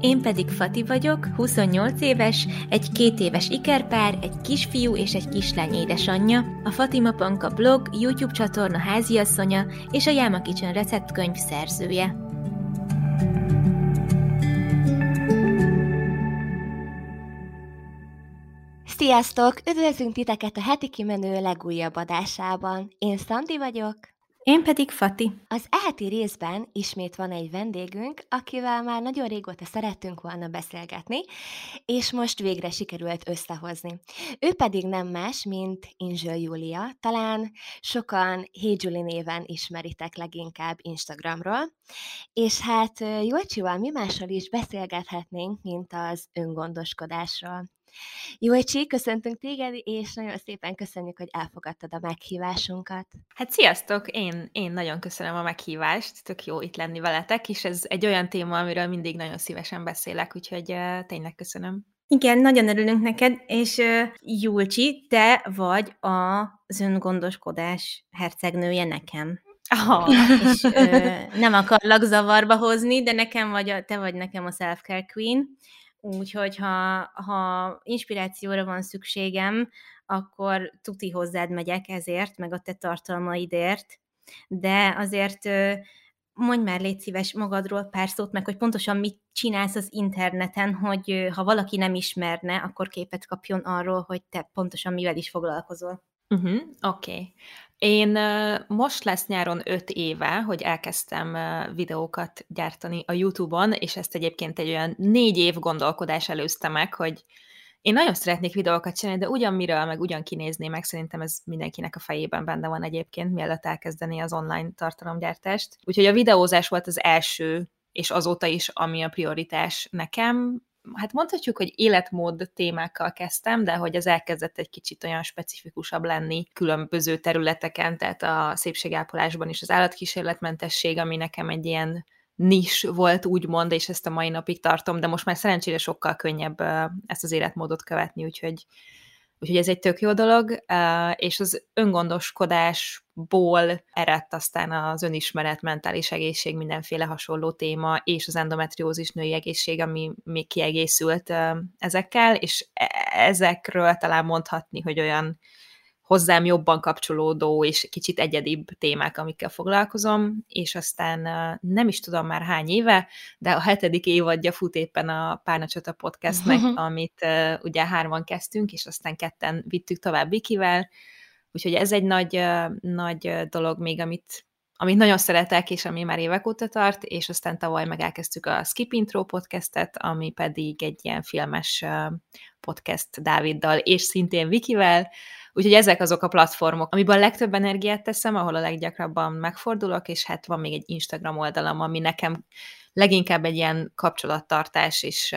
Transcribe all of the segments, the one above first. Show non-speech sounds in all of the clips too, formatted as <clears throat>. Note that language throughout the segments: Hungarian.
Én pedig Fati vagyok, 28 éves, egy két éves ikerpár, egy kisfiú és egy kislány édesanyja, a Fatima Panka blog, YouTube csatorna háziasszonya és a Yama Kitchen receptkönyv szerzője. Sziasztok! Üdvözlünk titeket a heti kimenő legújabb adásában. Én Szandi vagyok. Én pedig Fati. Az eheti részben ismét van egy vendégünk, akivel már nagyon régóta szerettünk volna beszélgetni, és most végre sikerült összehozni. Ő pedig nem más, mint Inzső Júlia. Talán sokan Hey Julie néven ismeritek leginkább Instagramról, és hát Jolcsival mi mással is beszélgethetnénk, mint az öngondoskodásról. Jócsi, köszöntünk téged, és nagyon szépen köszönjük, hogy elfogadtad a meghívásunkat. Hát sziasztok! Én, én nagyon köszönöm a meghívást, tök jó itt lenni veletek, és ez egy olyan téma, amiről mindig nagyon szívesen beszélek, úgyhogy uh, tényleg köszönöm. Igen, nagyon örülünk neked, és uh, Julcsi, te vagy az öngondoskodás hercegnője nekem. Oh. és ö, nem akarlak zavarba hozni, de nekem vagy a, te vagy nekem a self-care queen, Úgyhogy ha, ha inspirációra van szükségem, akkor tuti hozzád megyek ezért, meg a te tartalmaidért, de azért mondj már légy szíves magadról pár szót, meg hogy pontosan mit csinálsz az interneten, hogy ha valaki nem ismerne, akkor képet kapjon arról, hogy te pontosan mivel is foglalkozol. Uh-huh, Oké. Okay. Én most lesz nyáron öt éve, hogy elkezdtem videókat gyártani a YouTube-on, és ezt egyébként egy olyan négy év gondolkodás előzte meg, hogy én nagyon szeretnék videókat csinálni, de ugyan miről, meg ugyan kinézni, meg szerintem ez mindenkinek a fejében benne van egyébként, mielőtt elkezdeni az online tartalomgyártást. Úgyhogy a videózás volt az első és azóta is, ami a prioritás nekem, hát mondhatjuk, hogy életmód témákkal kezdtem, de hogy az elkezdett egy kicsit olyan specifikusabb lenni különböző területeken, tehát a szépségápolásban is az állatkísérletmentesség, ami nekem egy ilyen nis volt, úgymond, és ezt a mai napig tartom, de most már szerencsére sokkal könnyebb ezt az életmódot követni, úgyhogy Úgyhogy ez egy tök jó dolog, és az öngondoskodásból eredt aztán az önismeret, mentális egészség, mindenféle hasonló téma, és az endometriózis női egészség, ami még kiegészült ezekkel, és e, ezekről talán mondhatni, hogy olyan hozzám jobban kapcsolódó és kicsit egyedibb témák, amikkel foglalkozom, és aztán nem is tudom már hány éve, de a hetedik évadja fut éppen a Párnacsata podcastnek, <laughs> amit ugye hárman kezdtünk, és aztán ketten vittük tovább Vikivel, úgyhogy ez egy nagy, nagy dolog még, amit amit nagyon szeretek, és ami már évek óta tart, és aztán tavaly meg elkezdtük a Skip Intro podcastet, ami pedig egy ilyen filmes podcast Dáviddal, és szintén Vikivel, Úgyhogy ezek azok a platformok, amiben a legtöbb energiát teszem, ahol a leggyakrabban megfordulok, és hát van még egy Instagram oldalam, ami nekem leginkább egy ilyen kapcsolattartás és,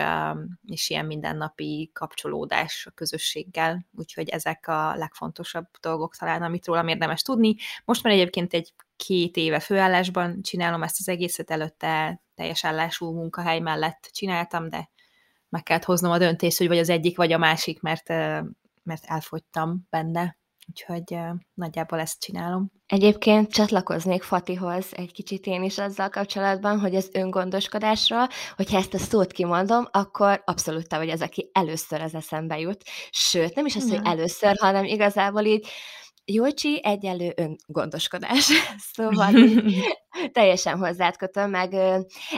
és ilyen mindennapi kapcsolódás a közösséggel, úgyhogy ezek a legfontosabb dolgok talán, amit rólam érdemes tudni. Most már egyébként egy két éve főállásban csinálom ezt az egészet, előtte teljes állású munkahely mellett csináltam, de meg kellett hoznom a döntést, hogy vagy az egyik, vagy a másik, mert mert elfogytam benne, úgyhogy nagyjából ezt csinálom. Egyébként csatlakoznék Fatihoz egy kicsit én is azzal kapcsolatban, hogy az öngondoskodásról, hogyha ezt a szót kimondom, akkor abszolút te vagy az, aki először az eszembe jut. Sőt, nem is az, hogy először, hanem igazából így Jócsi egyelő öngondoskodás. <laughs> szóval <laughs> teljesen hozzád kötöm, meg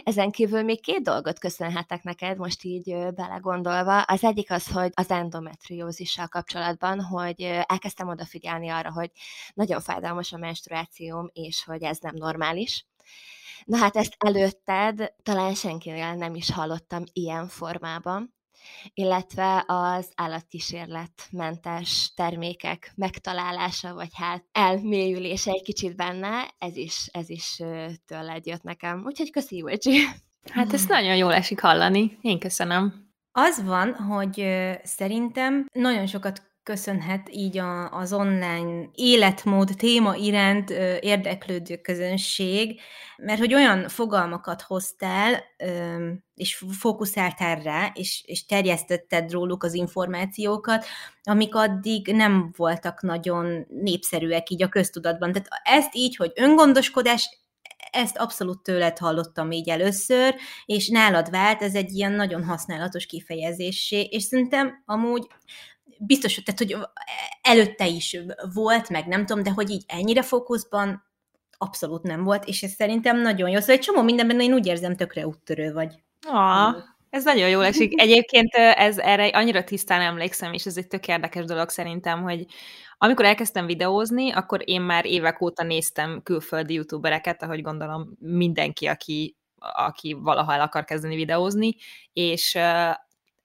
ezen kívül még két dolgot köszönhetek neked, most így belegondolva. Az egyik az, hogy az endometriózissal kapcsolatban, hogy elkezdtem odafigyelni arra, hogy nagyon fájdalmas a menstruációm, és hogy ez nem normális. Na hát ezt előtted talán senkinél nem is hallottam ilyen formában illetve az állatkísérletmentes termékek megtalálása, vagy hát elmélyülése egy kicsit benne, ez is, ez is tőled jött nekem. Úgyhogy köszi, Júlcsi! Hát ezt nagyon jól esik hallani. Én köszönöm. Az van, hogy szerintem nagyon sokat köszönhet így a, az online életmód téma iránt ö, érdeklődő közönség, mert hogy olyan fogalmakat hoztál, ö, és fókuszáltál rá, és, és terjesztetted róluk az információkat, amik addig nem voltak nagyon népszerűek így a köztudatban. Tehát ezt így, hogy öngondoskodás, ezt abszolút tőled hallottam így először, és nálad vált, ez egy ilyen nagyon használatos kifejezésé, és szerintem amúgy biztos, tehát, hogy előtte is volt, meg nem tudom, de hogy így ennyire fókuszban abszolút nem volt, és ez szerintem nagyon jó. Szóval egy csomó mindenben én úgy érzem, tökre úttörő vagy. Ah, ez nagyon jó esik. <laughs> Egyébként ez erre annyira tisztán emlékszem, és ez egy tök érdekes dolog szerintem, hogy amikor elkezdtem videózni, akkor én már évek óta néztem külföldi youtubereket, ahogy gondolom mindenki, aki, aki valaha el akar kezdeni videózni, és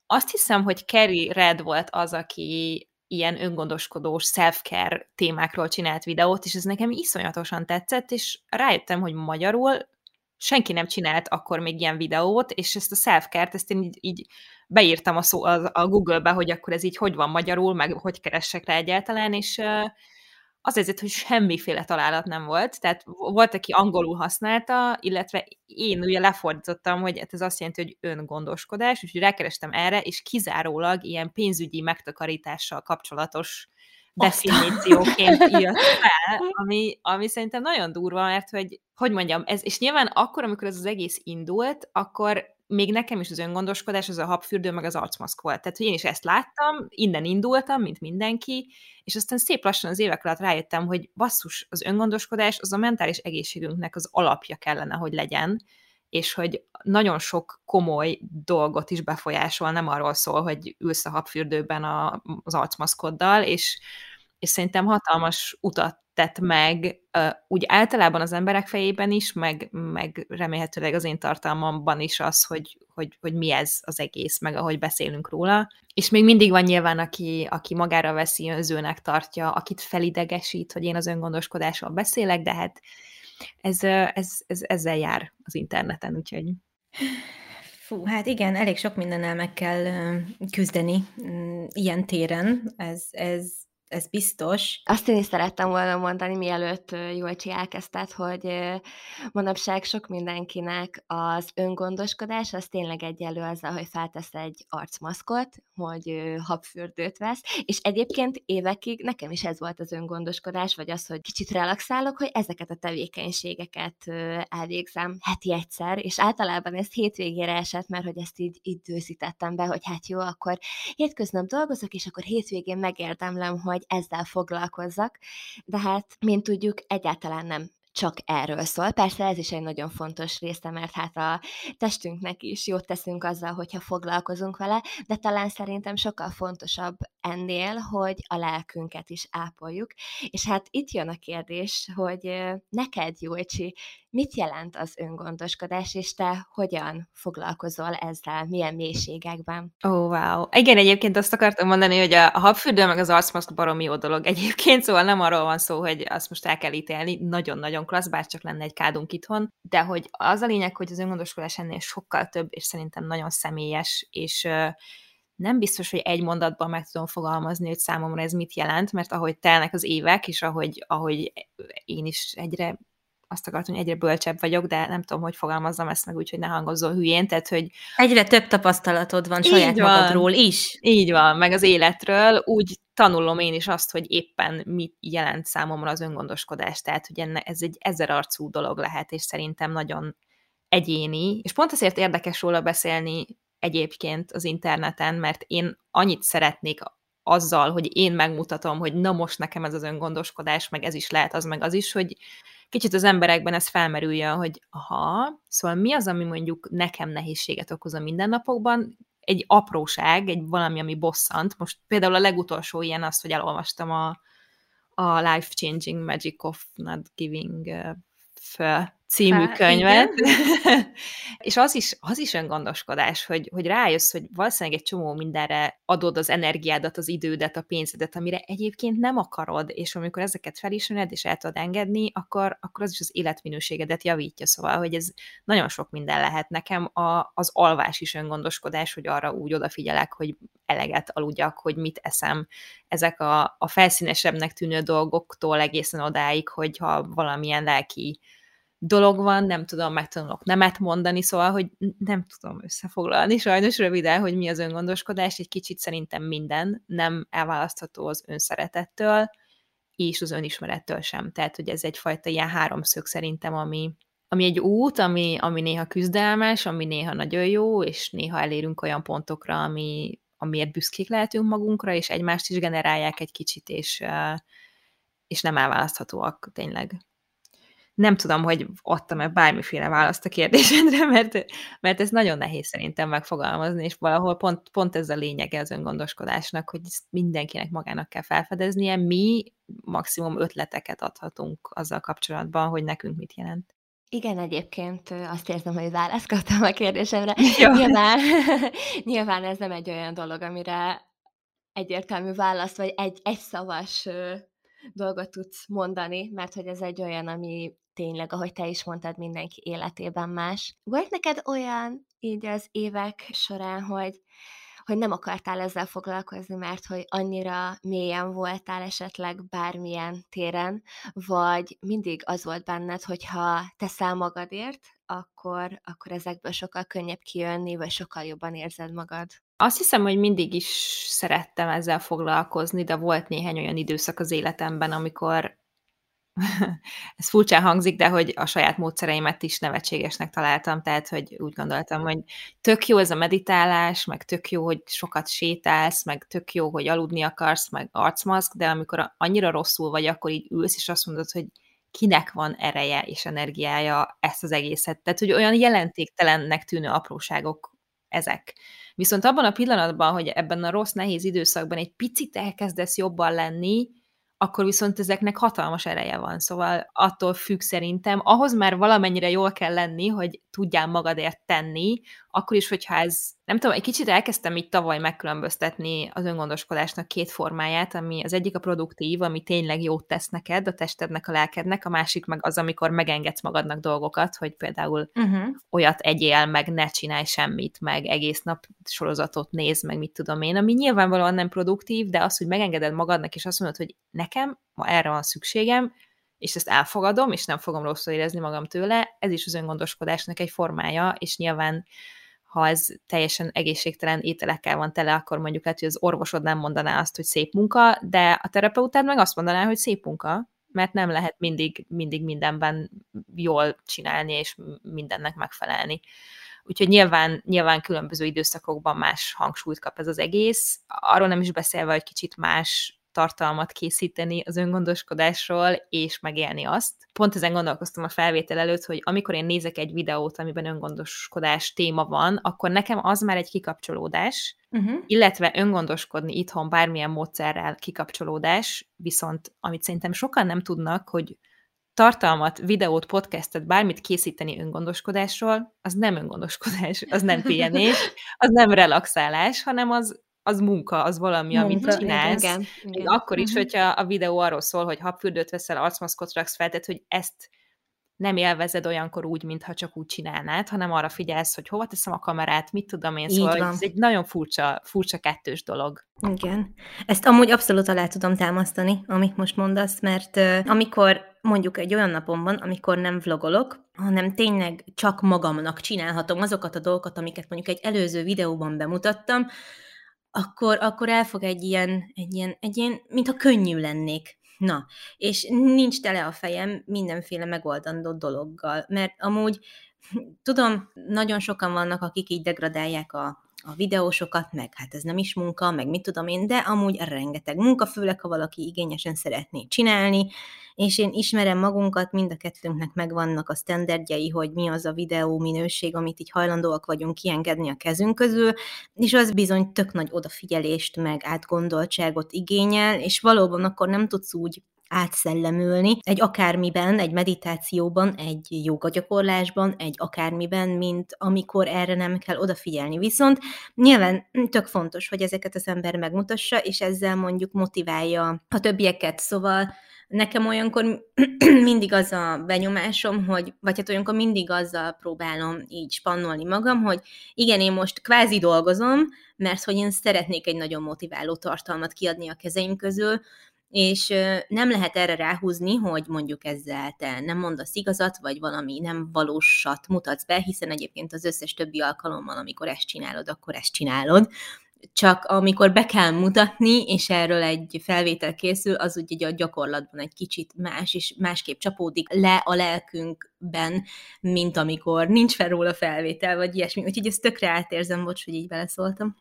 azt hiszem, hogy Kerry Red volt az, aki ilyen öngondoskodós self-care témákról csinált videót, és ez nekem iszonyatosan tetszett, és rájöttem, hogy magyarul senki nem csinált akkor még ilyen videót, és ezt a self-care-t, ezt én így, így beírtam a, szó, a, a Google-be, hogy akkor ez így hogy van magyarul, meg hogy keressek rá egyáltalán, és az azért, hogy semmiféle találat nem volt, tehát volt, aki angolul használta, illetve én ugye lefordítottam, hogy hát ez azt jelenti, hogy öngondoskodás, úgyhogy rákerestem erre, és kizárólag ilyen pénzügyi megtakarítással kapcsolatos definícióként <laughs> jött fel, ami, ami szerintem nagyon durva, mert hogy, hogy mondjam, ez, és nyilván akkor, amikor ez az egész indult, akkor még nekem is az öngondoskodás, az a habfürdő, meg az arcmaszk volt. Tehát, hogy én is ezt láttam, innen indultam, mint mindenki, és aztán szép lassan az évek alatt rájöttem, hogy basszus, az öngondoskodás az a mentális egészségünknek az alapja kellene, hogy legyen, és hogy nagyon sok komoly dolgot is befolyásol, nem arról szól, hogy ülsz a habfürdőben a, az arcmaszkoddal, és, és szerintem hatalmas utat tett meg úgy általában az emberek fejében is, meg, meg remélhetőleg az én tartalmamban is az, hogy, hogy, hogy mi ez az egész, meg ahogy beszélünk róla. És még mindig van nyilván, aki, aki magára veszi, önzőnek tartja, akit felidegesít, hogy én az öngondoskodásról beszélek, de hát ez, ez, ez ezzel jár az interneten, úgyhogy... Fú, hát igen, elég sok mindennel meg kell küzdeni mm, ilyen téren. Ez, ez ez biztos. Azt én is szerettem volna mondani, mielőtt Jolcsi elkezdted, hogy manapság sok mindenkinek az öngondoskodás, az tényleg egyelő azzal, hogy feltesz egy arcmaszkot, hogy habfürdőt vesz, és egyébként évekig nekem is ez volt az öngondoskodás, vagy az, hogy kicsit relaxálok, hogy ezeket a tevékenységeket elvégzem heti egyszer, és általában ez hétvégére esett, mert hogy ezt így időzítettem be, hogy hát jó, akkor hétköznap dolgozok, és akkor hétvégén megérdemlem, hogy hogy ezzel foglalkozzak, de hát, mint tudjuk, egyáltalán nem csak erről szól. Persze ez is egy nagyon fontos része, mert hát a testünknek is jót teszünk azzal, hogyha foglalkozunk vele, de talán szerintem sokkal fontosabb ennél, hogy a lelkünket is ápoljuk. És hát itt jön a kérdés, hogy neked, Júlcsi, mit jelent az öngondoskodás, és te hogyan foglalkozol ezzel, milyen mélységekben? Ó, oh, wow. Igen, egyébként azt akartam mondani, hogy a, habfürdő meg az arcmaszk baromi jó dolog egyébként, szóval nem arról van szó, hogy azt most el kell ítélni, nagyon-nagyon klassz, bár csak lenne egy kádunk itthon, de hogy az a lényeg, hogy az öngondoskodás ennél sokkal több, és szerintem nagyon személyes, és nem biztos, hogy egy mondatban meg tudom fogalmazni, hogy számomra ez mit jelent, mert ahogy telnek az évek, és ahogy, ahogy én is egyre azt akartam, hogy egyre bölcsebb vagyok, de nem tudom, hogy fogalmazzam ezt meg úgy, hogy ne hangozzon hülyén, tehát, hogy... Egyre több tapasztalatod van saját van, magadról is. Így van, meg az életről, úgy tanulom én is azt, hogy éppen mit jelent számomra az öngondoskodás, tehát, hogy enne, ez egy ezer arcú dolog lehet, és szerintem nagyon egyéni, és pont azért érdekes róla beszélni egyébként az interneten, mert én annyit szeretnék azzal, hogy én megmutatom, hogy na most nekem ez az öngondoskodás, meg ez is lehet, az meg az is, hogy kicsit az emberekben ez felmerüljön, hogy aha, szóval mi az, ami mondjuk nekem nehézséget okoz a mindennapokban, egy apróság, egy valami, ami bosszant. Most például a legutolsó ilyen az, hogy elolvastam a, a Life Changing Magic of Not Giving uh, című Há, könyvet. <laughs> és az is, az is öngondoskodás, hogy, hogy rájössz, hogy valószínűleg egy csomó mindenre adod az energiádat, az idődet, a pénzedet, amire egyébként nem akarod, és amikor ezeket felismered, és el tudod engedni, akkor, akkor az is az életminőségedet javítja. Szóval, hogy ez nagyon sok minden lehet. Nekem a, az alvás is öngondoskodás, hogy arra úgy odafigyelek, hogy eleget aludjak, hogy mit eszem. Ezek a, a felszínesebbnek tűnő dolgoktól egészen odáig, hogyha valamilyen lelki dolog van, nem tudom, megtanulok nemet mondani, szóval, hogy nem tudom összefoglalni sajnos röviden, hogy mi az öngondoskodás, egy kicsit szerintem minden nem elválasztható az önszeretettől, és az önismerettől sem. Tehát, hogy ez egyfajta ilyen háromszög szerintem, ami, ami egy út, ami, ami néha küzdelmes, ami néha nagyon jó, és néha elérünk olyan pontokra, ami, amiért büszkék lehetünk magunkra, és egymást is generálják egy kicsit, és, és nem elválaszthatóak tényleg nem tudom, hogy adtam-e bármiféle választ a kérdésedre, <laughs> mert, mert ez nagyon nehéz szerintem megfogalmazni, és valahol pont, pont ez a lényege az öngondoskodásnak, hogy ezt mindenkinek magának kell felfedeznie, mi maximum ötleteket adhatunk azzal kapcsolatban, hogy nekünk mit jelent. Igen, egyébként azt érzem, hogy választ kaptam a kérdésemre. <laughs> Nyilván, <laughs> nyilván ez nem egy olyan dolog, amire egyértelmű választ, vagy egy egyszavas dolgot tudsz mondani, mert hogy ez egy olyan, ami tényleg, ahogy te is mondtad, mindenki életében más. Volt neked olyan így az évek során, hogy, hogy nem akartál ezzel foglalkozni, mert hogy annyira mélyen voltál esetleg bármilyen téren, vagy mindig az volt benned, hogyha teszel magadért, akkor, akkor ezekből sokkal könnyebb kijönni, vagy sokkal jobban érzed magad? Azt hiszem, hogy mindig is szerettem ezzel foglalkozni, de volt néhány olyan időszak az életemben, amikor <laughs> ez furcsán hangzik, de hogy a saját módszereimet is nevetségesnek találtam, tehát hogy úgy gondoltam, hogy tök jó ez a meditálás, meg tök jó, hogy sokat sétálsz, meg tök jó, hogy aludni akarsz, meg arcmaszk, de amikor annyira rosszul vagy, akkor így ülsz, és azt mondod, hogy kinek van ereje és energiája ezt az egészet. Tehát, hogy olyan jelentéktelennek tűnő apróságok ezek. Viszont abban a pillanatban, hogy ebben a rossz, nehéz időszakban egy picit elkezdesz jobban lenni, akkor viszont ezeknek hatalmas ereje van, szóval attól függ szerintem, ahhoz már valamennyire jól kell lenni, hogy tudjál magadért tenni, akkor is, hogyha ez, nem tudom, egy kicsit elkezdtem így tavaly megkülönböztetni az öngondoskodásnak két formáját, ami az egyik a produktív, ami tényleg jót tesz neked, a testednek, a lelkednek, a másik meg az, amikor megengedsz magadnak dolgokat, hogy például uh-huh. olyat egyél, meg ne csinálj semmit, meg egész nap sorozatot néz, meg mit tudom én, ami nyilvánvalóan nem produktív, de az, hogy megengeded magadnak, és azt mondod, hogy nekem ma erre van szükségem, és ezt elfogadom, és nem fogom rosszul érezni magam tőle, ez is az öngondoskodásnak egy formája, és nyilván ha ez teljesen egészségtelen ételekkel van tele, akkor mondjuk lehet, hogy az orvosod nem mondaná azt, hogy szép munka, de a terapeutád meg azt mondaná, hogy szép munka, mert nem lehet mindig, mindig mindenben jól csinálni, és mindennek megfelelni. Úgyhogy nyilván, nyilván különböző időszakokban más hangsúlyt kap ez az egész. Arról nem is beszélve, hogy kicsit más tartalmat készíteni az öngondoskodásról, és megélni azt. Pont ezen gondolkoztam a felvétel előtt, hogy amikor én nézek egy videót, amiben öngondoskodás téma van, akkor nekem az már egy kikapcsolódás, uh-huh. illetve öngondoskodni itthon bármilyen módszerrel kikapcsolódás, viszont amit szerintem sokan nem tudnak, hogy tartalmat, videót, podcastet, bármit készíteni öngondoskodásról, az nem öngondoskodás, az nem <laughs> pihenés, az nem relaxálás, hanem az az munka, az valami, munka, amit csinálsz. Igen, igen. Akkor is, uh-huh. hogyha a videó arról szól, hogy habfürdőt veszel, arcmaszkot raksz fel, tehát, hogy ezt nem élvezed olyankor úgy, mintha csak úgy csinálnád, hanem arra figyelsz, hogy hova teszem a kamerát, mit tudom én, szóval ez egy nagyon furcsa, furcsa kettős dolog. Igen. Ezt amúgy abszolút alá tudom támasztani, amit most mondasz, mert uh, amikor mondjuk egy olyan napon van, amikor nem vlogolok, hanem tényleg csak magamnak csinálhatom azokat a dolgokat, amiket mondjuk egy előző videóban bemutattam, akkor, akkor elfog egy ilyen, egy ilyen, egy ilyen, mintha könnyű lennék. Na, és nincs tele a fejem mindenféle megoldandó dologgal, mert amúgy tudom, nagyon sokan vannak, akik így degradálják a, a videósokat, meg hát ez nem is munka, meg mit tudom én, de amúgy rengeteg munka, főleg ha valaki igényesen szeretné csinálni, és én ismerem magunkat, mind a kettőnknek megvannak a standardjai, hogy mi az a videó minőség, amit így hajlandóak vagyunk kiengedni a kezünk közül, és az bizony tök nagy odafigyelést, meg átgondoltságot igényel, és valóban akkor nem tudsz úgy átszellemülni egy akármiben, egy meditációban, egy jogagyakorlásban, egy akármiben, mint amikor erre nem kell odafigyelni. Viszont nyilván tök fontos, hogy ezeket az ember megmutassa, és ezzel mondjuk motiválja a többieket. Szóval nekem olyankor <clears throat> mindig az a benyomásom, hogy, vagy hát olyankor mindig azzal próbálom így spannolni magam, hogy igen, én most kvázi dolgozom, mert hogy én szeretnék egy nagyon motiváló tartalmat kiadni a kezeim közül, és nem lehet erre ráhúzni, hogy mondjuk ezzel te nem mondasz igazat, vagy valami nem valósat mutatsz be, hiszen egyébként az összes többi alkalommal, amikor ezt csinálod, akkor ezt csinálod csak amikor be kell mutatni, és erről egy felvétel készül, az ugye a gyakorlatban egy kicsit más, és másképp csapódik le a lelkünkben, mint amikor nincs fel róla felvétel, vagy ilyesmi. Úgyhogy ezt tökre átérzem, bocs, hogy így beleszóltam.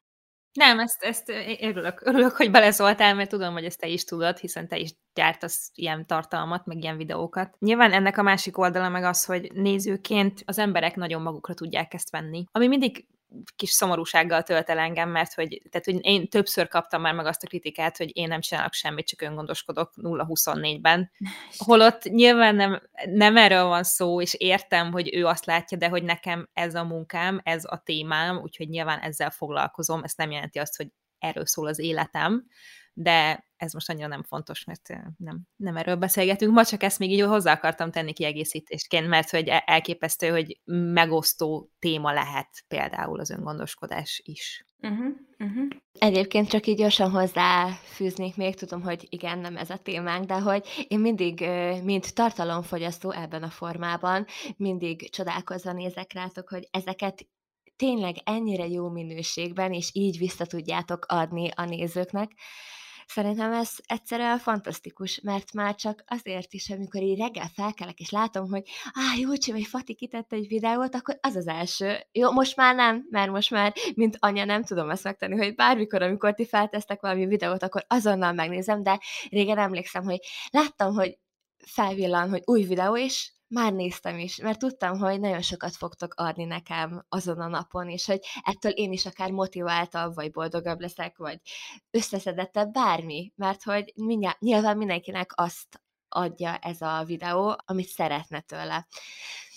Nem, ezt, ezt örülök, örülök, hogy beleszóltál, mert tudom, hogy ezt te is tudod, hiszen te is gyártasz ilyen tartalmat, meg ilyen videókat. Nyilván ennek a másik oldala meg az, hogy nézőként az emberek nagyon magukra tudják ezt venni. Ami mindig kis szomorúsággal tölt el engem, mert hogy, tehát, hogy én többször kaptam már meg azt a kritikát, hogy én nem csinálok semmit, csak öngondoskodok 0-24-ben. <laughs> Holott nyilván nem, nem erről van szó, és értem, hogy ő azt látja, de hogy nekem ez a munkám, ez a témám, úgyhogy nyilván ezzel foglalkozom, ezt nem jelenti azt, hogy erről szól az életem, de ez most annyira nem fontos, mert nem, nem erről beszélgetünk. Ma csak ezt még így hozzá akartam tenni kiegészítésként, mert hogy e-, elképesztő, hogy megosztó téma lehet például az öngondoskodás is. Uh-huh, uh-huh. Egyébként csak így gyorsan hozzáfűznék még, tudom, hogy igen, nem ez a témánk, de hogy én mindig, mint tartalomfogyasztó ebben a formában, mindig csodálkozva nézek rátok, hogy ezeket tényleg ennyire jó minőségben, és így vissza tudjátok adni a nézőknek, Szerintem ez egyszerűen fantasztikus, mert már csak azért is, amikor így reggel felkelek, és látom, hogy á, Júlcsi vagy Fati kitette egy videót, akkor az az első. Jó, most már nem, mert most már, mint anya nem tudom ezt megtenni, hogy bármikor, amikor ti feltesztek valami videót, akkor azonnal megnézem, de régen emlékszem, hogy láttam, hogy felvillan, hogy új videó, és már néztem is, mert tudtam, hogy nagyon sokat fogtok adni nekem azon a napon, és hogy ettől én is akár motiváltabb, vagy boldogabb leszek, vagy összeszedettebb, bármi, mert hogy mindjárt, nyilván mindenkinek azt adja ez a videó, amit szeretne tőle.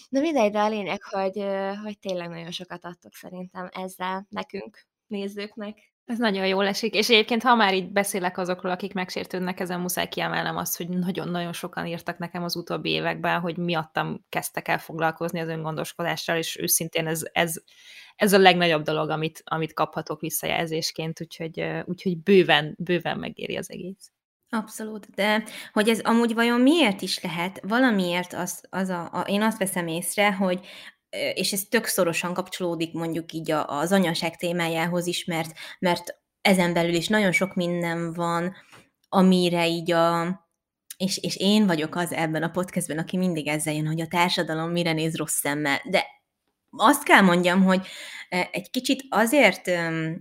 Na mindegy, de a lényeg, hogy, hogy tényleg nagyon sokat adtok szerintem ezzel nekünk, nézőknek. Ez nagyon jól esik, és egyébként, ha már így beszélek azokról, akik megsértődnek, ezen muszáj kiemelnem azt, hogy nagyon-nagyon sokan írtak nekem az utóbbi években, hogy miattam kezdtek el foglalkozni az öngondoskodással, és őszintén ez, ez, ez a legnagyobb dolog, amit, amit kaphatok visszajelzésként, úgyhogy, úgyhogy bőven, bőven megéri az egész. Abszolút, de hogy ez amúgy vajon miért is lehet? Valamiért az, az a, a, én azt veszem észre, hogy és ez tök szorosan kapcsolódik mondjuk így az anyaság témájához is, mert, mert ezen belül is nagyon sok minden van, amire így a, és, és én vagyok az ebben a podcastben, aki mindig ezzel jön, hogy a társadalom mire néz rossz szemmel. De azt kell mondjam, hogy egy kicsit azért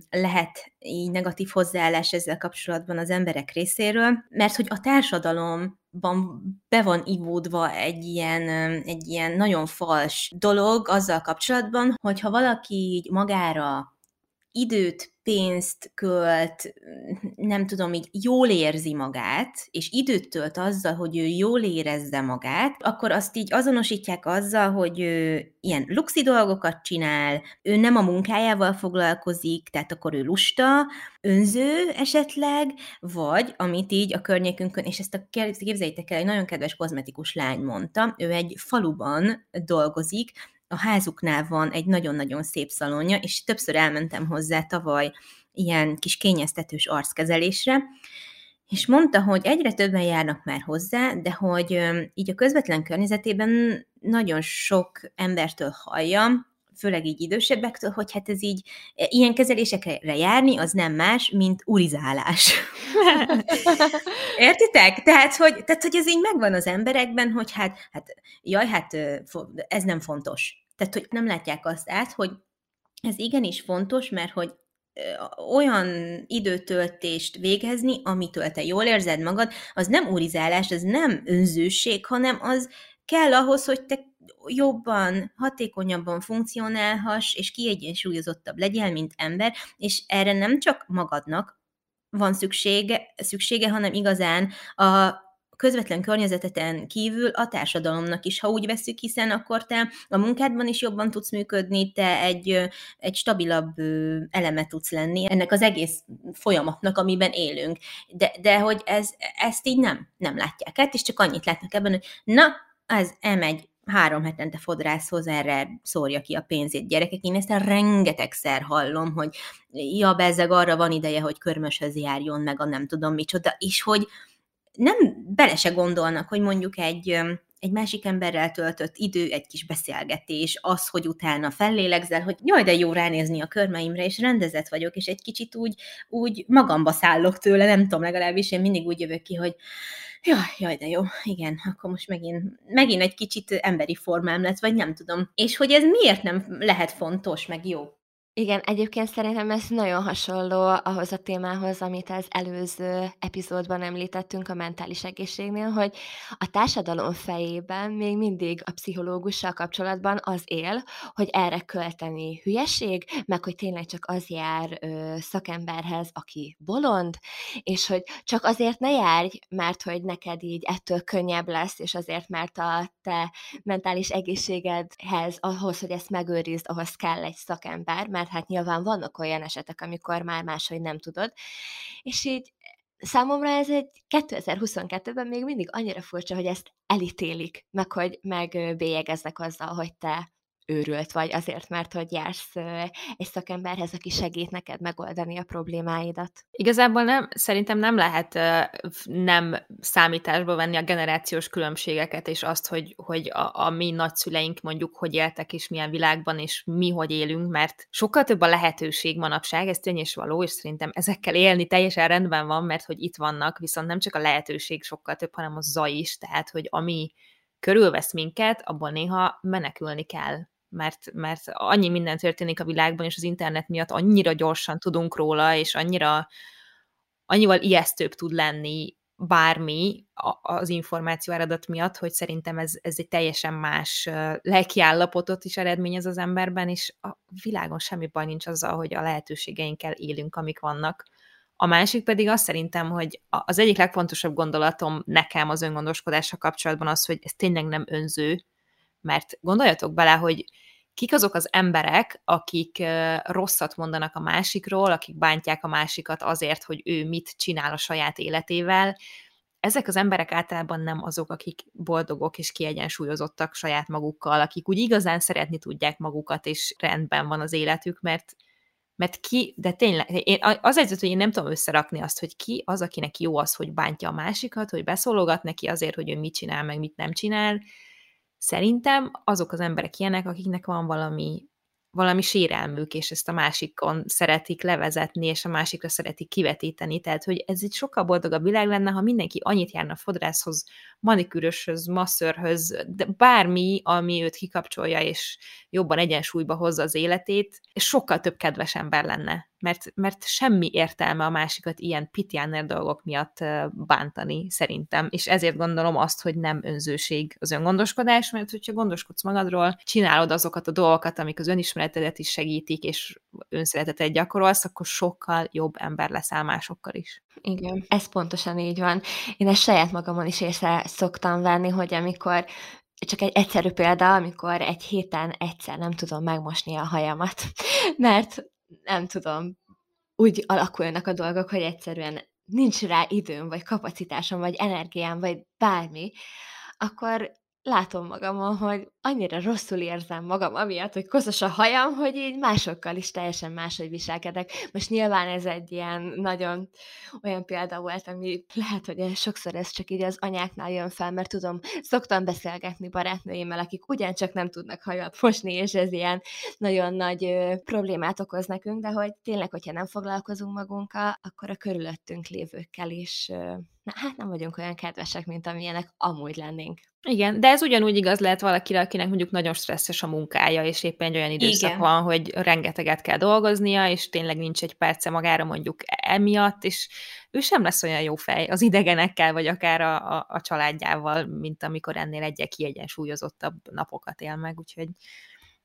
lehet így negatív hozzáállás ezzel kapcsolatban az emberek részéről, mert hogy a társadalomban be van ivódva egy ilyen, egy ilyen nagyon fals dolog azzal kapcsolatban, hogyha valaki így magára időt, pénzt költ, nem tudom, így jól érzi magát, és időt tölt azzal, hogy ő jól érezze magát, akkor azt így azonosítják azzal, hogy ő ilyen luxi dolgokat csinál, ő nem a munkájával foglalkozik, tehát akkor ő lusta, önző esetleg, vagy amit így a környékünkön, és ezt a képzeljétek el, egy nagyon kedves kozmetikus lány mondta, ő egy faluban dolgozik, a házuknál van egy nagyon-nagyon szép szalonja, és többször elmentem hozzá tavaly ilyen kis kényeztetős arckezelésre, és mondta, hogy egyre többen járnak már hozzá, de hogy így a közvetlen környezetében nagyon sok embertől hallja, főleg így idősebbektől, hogy hát ez így, e, ilyen kezelésekre járni, az nem más, mint urizálás. <laughs> Értitek? Tehát hogy, tehát, hogy ez így megvan az emberekben, hogy hát, hát jaj, hát ez nem fontos. Tehát, hogy nem látják azt át, hogy ez igenis fontos, mert hogy olyan időtöltést végezni, amitől te jól érzed magad, az nem urizálás, az nem önzőség, hanem az kell ahhoz, hogy te jobban, hatékonyabban funkcionálhass, és kiegyensúlyozottabb legyél, mint ember, és erre nem csak magadnak van szüksége, szüksége hanem igazán a közvetlen környezeteten kívül a társadalomnak is, ha úgy veszük, hiszen akkor te a munkádban is jobban tudsz működni, te egy, egy stabilabb eleme tudsz lenni ennek az egész folyamatnak, amiben élünk. De, de hogy ez, ezt így nem, nem látják át, és csak annyit látnak ebben, hogy na, ez elmegy három hetente fodrászhoz, erre szórja ki a pénzét gyerekek. Én ezt rengetegszer hallom, hogy ja, bezzeg arra van ideje, hogy körmöshöz járjon, meg a nem tudom micsoda, és hogy nem bele se gondolnak, hogy mondjuk egy, egy másik emberrel töltött idő, egy kis beszélgetés, az, hogy utána fellélegzel, hogy jaj, de jó ránézni a körmeimre, és rendezett vagyok, és egy kicsit úgy, úgy magamba szállok tőle, nem tudom, legalábbis én mindig úgy jövök ki, hogy jaj, jaj, de jó, igen, akkor most megint, megint egy kicsit emberi formám lett, vagy nem tudom. És hogy ez miért nem lehet fontos, meg jó? Igen, egyébként szerintem ez nagyon hasonló ahhoz a témához, amit az előző epizódban említettünk a mentális egészségnél, hogy a társadalom fejében még mindig a pszichológussal kapcsolatban az él, hogy erre költeni hülyeség, meg hogy tényleg csak az jár ö, szakemberhez, aki bolond, és hogy csak azért ne járj, mert hogy neked így ettől könnyebb lesz, és azért, mert a te mentális egészségedhez, ahhoz, hogy ezt megőrizd, ahhoz kell egy szakember, mert hát nyilván vannak olyan esetek, amikor már máshogy nem tudod, és így számomra ez egy 2022-ben még mindig annyira furcsa, hogy ezt elítélik, meg hogy megbélyegeznek azzal, hogy te őrült vagy, azért, mert hogy jársz egy szakemberhez, aki segít neked megoldani a problémáidat. Igazából nem, szerintem nem lehet nem számításba venni a generációs különbségeket, és azt, hogy, hogy a, a mi nagyszüleink mondjuk hogy éltek, és milyen világban, és mi hogy élünk, mert sokkal több a lehetőség manapság, ez tény és való, és szerintem ezekkel élni teljesen rendben van, mert hogy itt vannak, viszont nem csak a lehetőség sokkal több, hanem a zaj is, tehát, hogy ami körülvesz minket, abban néha menekülni kell mert, mert annyi minden történik a világban, és az internet miatt annyira gyorsan tudunk róla, és annyira annyival ijesztőbb tud lenni bármi az információ eredet miatt, hogy szerintem ez, ez egy teljesen más lelkiállapotot is eredményez az emberben, és a világon semmi baj nincs azzal, hogy a lehetőségeinkkel élünk, amik vannak. A másik pedig azt szerintem, hogy az egyik legfontosabb gondolatom nekem az öngondoskodással kapcsolatban az, hogy ez tényleg nem önző, mert gondoljatok bele, hogy kik azok az emberek, akik rosszat mondanak a másikról, akik bántják a másikat azért, hogy ő mit csinál a saját életével, ezek az emberek általában nem azok, akik boldogok és kiegyensúlyozottak saját magukkal, akik úgy igazán szeretni tudják magukat, és rendben van az életük, mert mert ki, de tényleg, én, az egyet, hogy én nem tudom összerakni azt, hogy ki az, akinek jó az, hogy bántja a másikat, hogy beszólogat neki azért, hogy ő mit csinál, meg mit nem csinál, Szerintem azok az emberek ilyenek, akiknek van valami valami sérelmük, és ezt a másikon szeretik levezetni, és a másikra szeretik kivetíteni. Tehát, hogy ez egy sokkal boldogabb világ lenne, ha mindenki annyit járna fodrászhoz, manikűröshöz, masszörhöz, de bármi, ami őt kikapcsolja, és jobban egyensúlyba hozza az életét, és sokkal több kedves ember lenne. Mert, mert semmi értelme a másikat ilyen pitjáner dolgok miatt bántani, szerintem. És ezért gondolom azt, hogy nem önzőség az öngondoskodás, mert hogyha gondoskodsz magadról, csinálod azokat a dolgokat, amik az önismeretedet is segítik, és önszeretetet gyakorolsz, akkor sokkal jobb ember leszel másokkal is. Igen, ez pontosan így van. Én ezt saját magamon is észre szoktam venni, hogy amikor csak egy egyszerű példa, amikor egy héten egyszer nem tudom megmosni a hajamat, <laughs> mert nem tudom, úgy alakulnak a dolgok, hogy egyszerűen nincs rá időm, vagy kapacitásom, vagy energiám, vagy bármi, akkor látom magamon, hogy annyira rosszul érzem magam, amiatt, hogy koszos a hajam, hogy így másokkal is teljesen máshogy viselkedek. Most nyilván ez egy ilyen nagyon olyan példa volt, ami lehet, hogy sokszor ez csak így az anyáknál jön fel, mert tudom, szoktam beszélgetni barátnőimmel, akik ugyancsak nem tudnak hajat fosni, és ez ilyen nagyon nagy ö, problémát okoz nekünk, de hogy tényleg, hogyha nem foglalkozunk magunkkal, akkor a körülöttünk lévőkkel is ö, na, hát nem vagyunk olyan kedvesek, mint amilyenek amúgy lennénk. Igen, de ez ugyanúgy igaz lehet valakire, akinek mondjuk nagyon stresszes a munkája, és éppen egy olyan időszak Igen. van, hogy rengeteget kell dolgoznia, és tényleg nincs egy perce magára mondjuk emiatt, és ő sem lesz olyan jó fej az idegenekkel, vagy akár a, a, a családjával, mint amikor ennél egyel kiegyensúlyozottabb napokat él meg, úgyhogy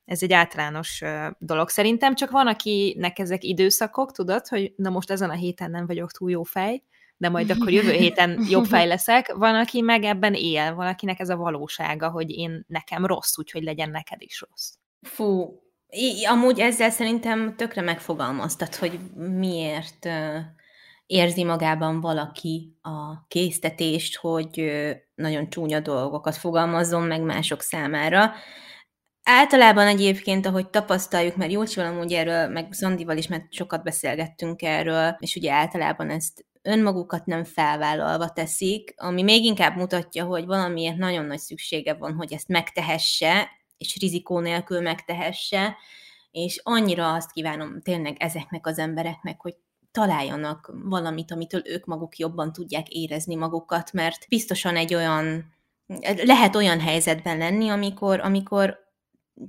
ez egy általános dolog. Szerintem csak van, akinek ezek időszakok, tudod, hogy na most ezen a héten nem vagyok túl jó fej, de majd akkor jövő héten jobb fej <laughs> leszek. Van, aki meg ebben él, van, akinek ez a valósága, hogy én nekem rossz, úgyhogy legyen neked is rossz. Fú, amúgy ezzel szerintem tökre megfogalmaztad, hogy miért érzi magában valaki a késztetést, hogy nagyon csúnya dolgokat fogalmazzon meg mások számára. Általában egyébként, ahogy tapasztaljuk, mert Jócsival amúgy erről, meg Zandival is, mert sokat beszélgettünk erről, és ugye általában ezt önmagukat nem felvállalva teszik, ami még inkább mutatja, hogy valamiért nagyon nagy szüksége van, hogy ezt megtehesse, és rizikó nélkül megtehesse, és annyira azt kívánom tényleg ezeknek az embereknek, hogy találjanak valamit, amitől ők maguk jobban tudják érezni magukat, mert biztosan egy olyan, lehet olyan helyzetben lenni, amikor, amikor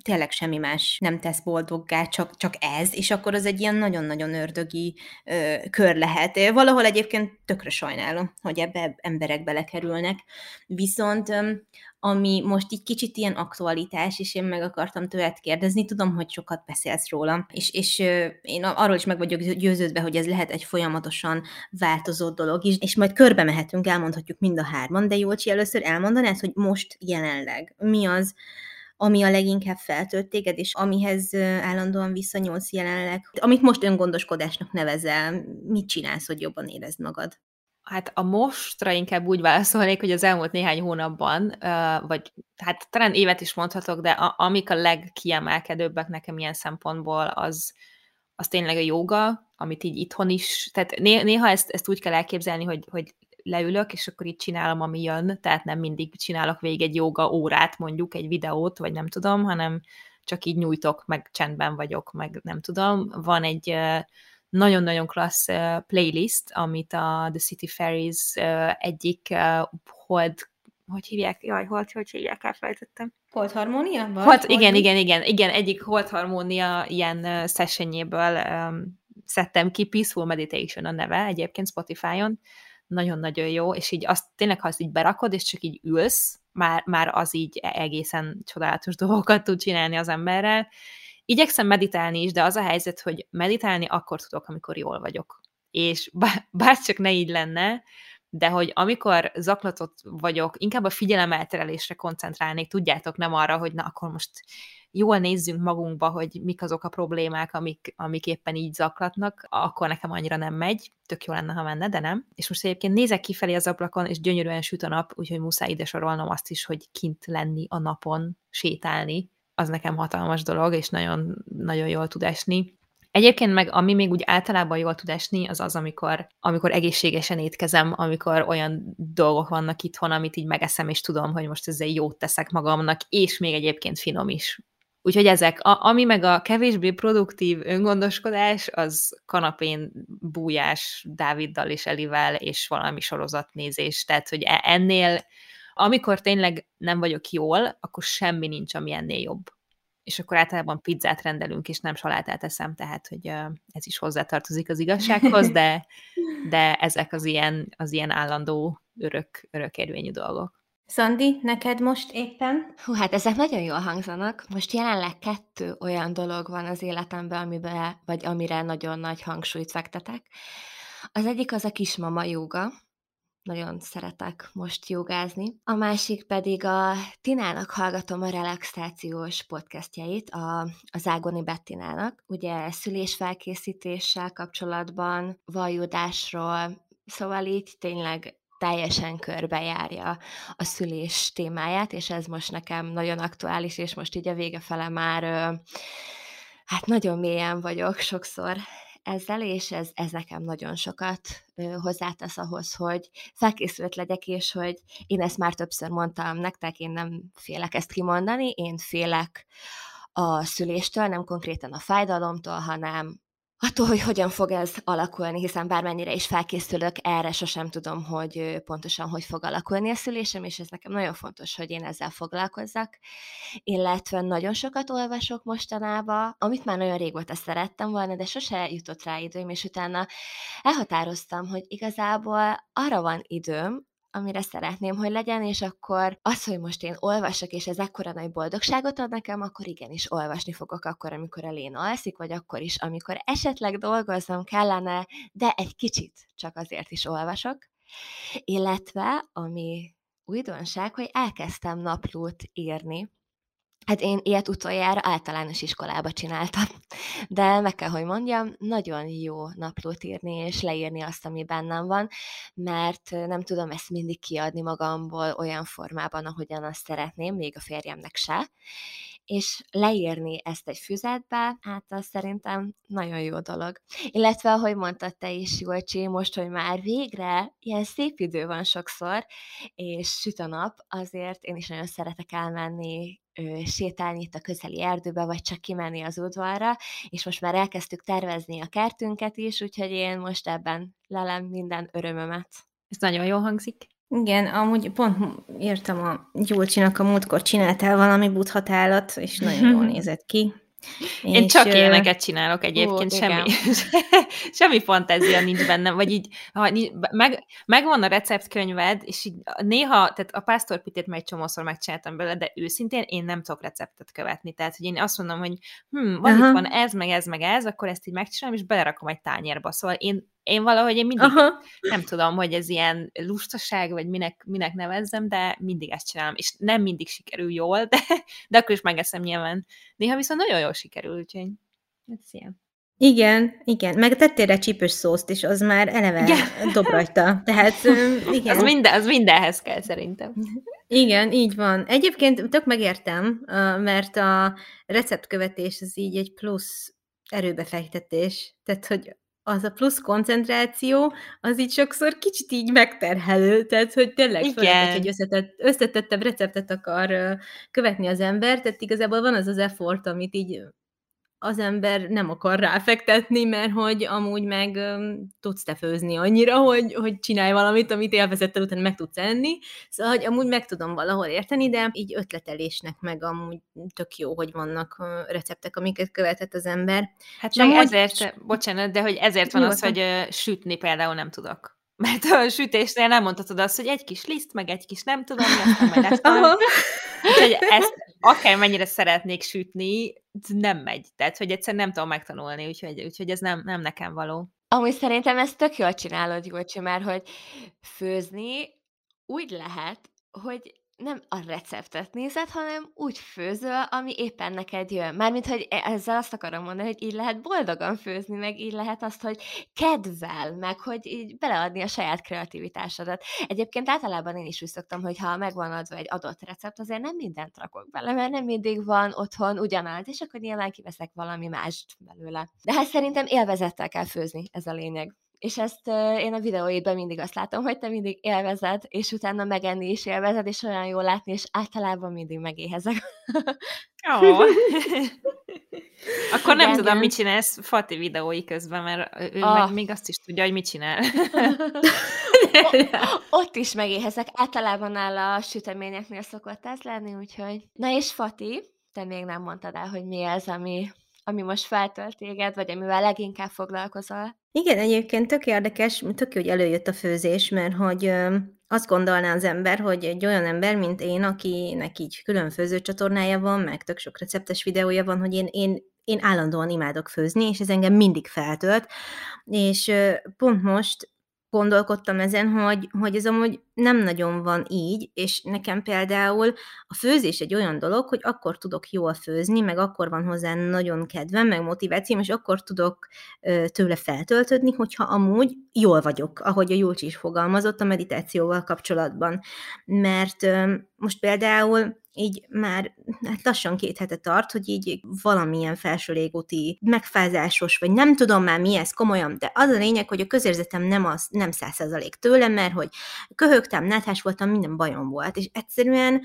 tényleg semmi más nem tesz boldoggá, csak, csak ez, és akkor az egy ilyen nagyon-nagyon ördögi ö, kör lehet. Valahol egyébként tökre sajnálom, hogy ebbe emberek belekerülnek, viszont ami most így kicsit ilyen aktualitás, és én meg akartam tőled kérdezni, tudom, hogy sokat beszélsz róla, és, és én arról is meg vagyok győződve, hogy ez lehet egy folyamatosan változó dolog is, és majd körbe mehetünk, elmondhatjuk mind a hárman, de Jócsi, először elmondanád, hogy most jelenleg mi az, ami a leginkább feltölt téged, és amihez állandóan visszanyúlsz jelenleg, amit most öngondoskodásnak nevezel, mit csinálsz, hogy jobban érezd magad? Hát a mostra inkább úgy válaszolnék, hogy az elmúlt néhány hónapban, vagy hát talán évet is mondhatok, de a, amik a legkiemelkedőbbek nekem ilyen szempontból, az, az tényleg a joga, amit így itthon is, tehát néha ezt, ezt úgy kell elképzelni, hogy, hogy leülök, és akkor itt csinálom, ami jön, tehát nem mindig csinálok végig egy joga órát, mondjuk egy videót, vagy nem tudom, hanem csak így nyújtok, meg csendben vagyok, meg nem tudom. Van egy nagyon-nagyon klassz playlist, amit a The City Fairies egyik hold, hogy hívják? Jaj, hold, hogy hívják, elfelejtettem. Hold harmónia? Hold, igen, igen, igen, igen, egyik hold harmónia ilyen sessionjéből um, szedtem ki, Peaceful Meditation a neve, egyébként Spotify-on, nagyon-nagyon jó, és így azt tényleg, ha azt így berakod, és csak így ülsz, már, már az így e-, egészen csodálatos <laughs> dolgokat tud csinálni az emberrel. Igyekszem meditálni is, de az a helyzet, hogy meditálni akkor tudok, amikor jól vagyok. És bár csak ne így lenne, de hogy amikor zaklatott vagyok, inkább a figyelemelterelésre koncentrálnék, tudjátok, nem arra, hogy na akkor most jól nézzünk magunkba, hogy mik azok a problémák, amik, amik éppen így zaklatnak, akkor nekem annyira nem megy, tök jó lenne, ha menne, de nem. És most egyébként nézek kifelé az ablakon, és gyönyörűen süt a nap, úgyhogy muszáj ide sorolnom azt is, hogy kint lenni a napon, sétálni, az nekem hatalmas dolog, és nagyon, nagyon jól tud esni. Egyébként meg, ami még úgy általában jól tud esni, az az, amikor, amikor egészségesen étkezem, amikor olyan dolgok vannak itthon, amit így megeszem, és tudom, hogy most ezzel jót teszek magamnak, és még egyébként finom is. Úgyhogy ezek, a, ami meg a kevésbé produktív öngondoskodás, az kanapén bújás Dáviddal és Elivel, és valami sorozatnézés. Tehát, hogy e, ennél, amikor tényleg nem vagyok jól, akkor semmi nincs, ami ennél jobb. És akkor általában pizzát rendelünk, és nem salátát eszem, tehát, hogy ez is hozzátartozik az igazsághoz, de, de ezek az ilyen, az ilyen állandó örök, örökérvényű dolgok. Szandi, neked most éppen? Hú, hát ezek nagyon jól hangzanak. Most jelenleg kettő olyan dolog van az életemben, amiben, vagy amire nagyon nagy hangsúlyt fektetek. Az egyik az a kismama joga, nagyon szeretek most jogázni. A másik pedig a Tinának hallgatom a relaxációs podcastjait, a, az Ágoni Bettinának, ugye szülésfelkészítéssel kapcsolatban, vajudásról, szóval így tényleg teljesen körbejárja a szülés témáját, és ez most nekem nagyon aktuális, és most így a vége fele már hát nagyon mélyen vagyok sokszor ezzel, és ez, ez nekem nagyon sokat hozzátesz ahhoz, hogy felkészült legyek, és hogy én ezt már többször mondtam nektek, én nem félek ezt kimondani, én félek a szüléstől, nem konkrétan a fájdalomtól, hanem attól, hogy hogyan fog ez alakulni, hiszen bármennyire is felkészülök, erre sosem tudom, hogy pontosan hogy fog alakulni a szülésem, és ez nekem nagyon fontos, hogy én ezzel foglalkozzak. Illetve nagyon sokat olvasok mostanában, amit már nagyon régóta szerettem volna, de sose jutott rá időm, és utána elhatároztam, hogy igazából arra van időm, amire szeretném, hogy legyen, és akkor az, hogy most én olvasok, és ez ekkora nagy boldogságot ad nekem, akkor igenis olvasni fogok akkor, amikor a Lén alszik, vagy akkor is, amikor esetleg dolgoznom kellene, de egy kicsit csak azért is olvasok. Illetve, ami újdonság, hogy elkezdtem naplót írni, Hát én ilyet utoljára általános iskolába csináltam, de meg kell, hogy mondjam, nagyon jó naplót írni és leírni azt, ami bennem van, mert nem tudom ezt mindig kiadni magamból olyan formában, ahogyan azt szeretném, még a férjemnek se, és leírni ezt egy füzetbe, hát az szerintem nagyon jó dolog. Illetve, ahogy mondtad te is, Julcsi, most, hogy már végre ilyen szép idő van sokszor, és süt a nap, azért én is nagyon szeretek elmenni sétálni itt a közeli erdőbe, vagy csak kimenni az udvarra, és most már elkezdtük tervezni a kertünket is, úgyhogy én most ebben lelem minden örömömet. Ez nagyon jó hangzik. Igen, amúgy pont írtam a Gyulcsinak a múltkor csináltál valami buthatálat, és nagyon jól <laughs> nézett ki. Én és, csak ilyeneket csinálok egyébként, ó, semmi, <laughs> semmi fantázia nincs bennem, vagy így, ha, meg, megvan a receptkönyved, és így néha, tehát a pásztorpitét már egy csomószor megcsináltam belőle, de őszintén én nem tudok receptet követni, tehát hogy én azt mondom, hogy hm, van itt van ez, meg ez, meg ez, akkor ezt így megcsinálom, és belerakom egy tányérba, szóval én én valahogy én mindig, Aha. nem tudom, hogy ez ilyen lustaság, vagy minek, minek nevezzem, de mindig ezt csinálom, és nem mindig sikerül jól, de, de akkor is megeszem nyilván. Néha viszont nagyon jól sikerül, úgyhogy ez ilyen. Igen, igen. Meg tettél egy csípős szószt, és az már eleve igen. dob rajta. Tehát, igen. Az, minden, az mindenhez kell szerintem. Igen, így van. Egyébként tök megértem, mert a receptkövetés az így egy plusz erőbefektetés. Tehát, hogy az a plusz koncentráció, az így sokszor kicsit így megterhelő, tehát hogy tényleg főleg, egy összetett, összetettebb receptet akar követni az ember, tehát igazából van az az effort, amit így az ember nem akar ráfektetni, mert hogy amúgy meg um, tudsz te főzni annyira, hogy, hogy csinálj valamit, amit élvezettel után meg tudsz enni. Szóval, hogy amúgy meg tudom valahol érteni, de így ötletelésnek meg amúgy tök jó, hogy vannak receptek, amiket követett az ember. Hát meg amúgy... ezért, bocsánat, de hogy ezért van jó, az, hogy uh, sütni például nem tudok. Mert a sütésnél nem mondhatod azt, hogy egy kis liszt, meg egy kis nem tudom, mi aztán majd ezt Úgyhogy ezt akármennyire szeretnék sütni, nem megy. Tehát, hogy egyszer nem tudom megtanulni, úgyhogy, úgyhogy ez nem, nem nekem való. Amúgy szerintem ezt tök jól csinálod, Júlcsi, mert hogy főzni úgy lehet, hogy nem a receptet nézed, hanem úgy főzöl, ami éppen neked jön. Mármint, hogy e, ezzel azt akarom mondani, hogy így lehet boldogan főzni, meg így lehet azt, hogy kedvel, meg hogy így beleadni a saját kreativitásodat. Egyébként általában én is úgy szoktam, hogy ha megvan adva egy adott recept, azért nem mindent rakok bele, mert nem mindig van otthon ugyanaz, és akkor nyilván kiveszek valami mást belőle. De hát szerintem élvezettel kell főzni, ez a lényeg és ezt én a videóidban mindig azt látom, hogy te mindig élvezed, és utána megenni is élvezed, és olyan jól látni, és általában mindig megéhezek. Oh. <laughs> Akkor nem Igen, tudom, mit csinálsz Fati videói közben, mert ő oh. meg még azt is tudja, hogy mit csinál. <laughs> Ott is megéhezek. Általában nála a süteményeknél szokott ez lenni, úgyhogy... Na és Fati, te még nem mondtad el, hogy mi ez, ami ami most feltölt téged, vagy amivel leginkább foglalkozol? Igen, egyébként tök érdekes, tök jó, hogy előjött a főzés, mert hogy azt gondolná az ember, hogy egy olyan ember, mint én, akinek így külön főzőcsatornája van, meg tök sok receptes videója van, hogy én, én én állandóan imádok főzni, és ez engem mindig feltölt, és pont most gondolkodtam ezen, hogy, hogy ez amúgy nem nagyon van így, és nekem például a főzés egy olyan dolog, hogy akkor tudok jól főzni, meg akkor van hozzá nagyon kedvem, meg motivációm, és akkor tudok tőle feltöltődni, hogyha amúgy jól vagyok, ahogy a Júlcs is fogalmazott a meditációval kapcsolatban. Mert most például így már hát lassan két hete tart, hogy így valamilyen felső légúti megfázásos, vagy nem tudom már mi ez komolyan, de az a lényeg, hogy a közérzetem nem az, nem százszerzalék tőlem, mert hogy köhögtem, náthás voltam, minden bajom volt, és egyszerűen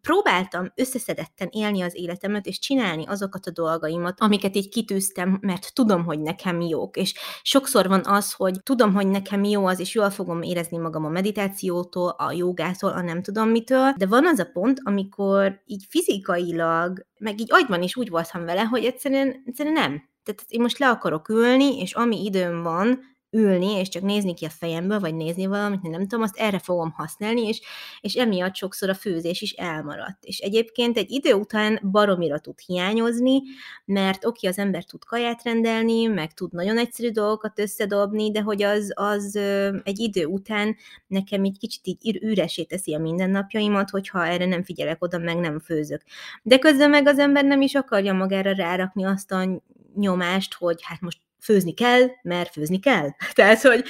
próbáltam összeszedetten élni az életemet, és csinálni azokat a dolgaimat, amiket így kitűztem, mert tudom, hogy nekem jók. És sokszor van az, hogy tudom, hogy nekem jó az, és jól fogom érezni magam a meditációtól, a jogától, a nem tudom mitől, de van az a pont, amikor így fizikailag, meg így agyban is úgy voltam vele, hogy egyszerűen, egyszerűen nem. Tehát én most le akarok ülni, és ami időm van, ülni, és csak nézni ki a fejemből, vagy nézni valamit, nem tudom, azt erre fogom használni, és, és emiatt sokszor a főzés is elmaradt. És egyébként egy idő után baromira tud hiányozni, mert oké, az ember tud kaját rendelni, meg tud nagyon egyszerű dolgokat összedobni, de hogy az, az egy idő után nekem egy kicsit így üresé teszi a mindennapjaimat, hogyha erre nem figyelek oda, meg nem főzök. De közben meg az ember nem is akarja magára rárakni azt a nyomást, hogy hát most főzni kell, mert főzni kell. <laughs> Tehát, hogy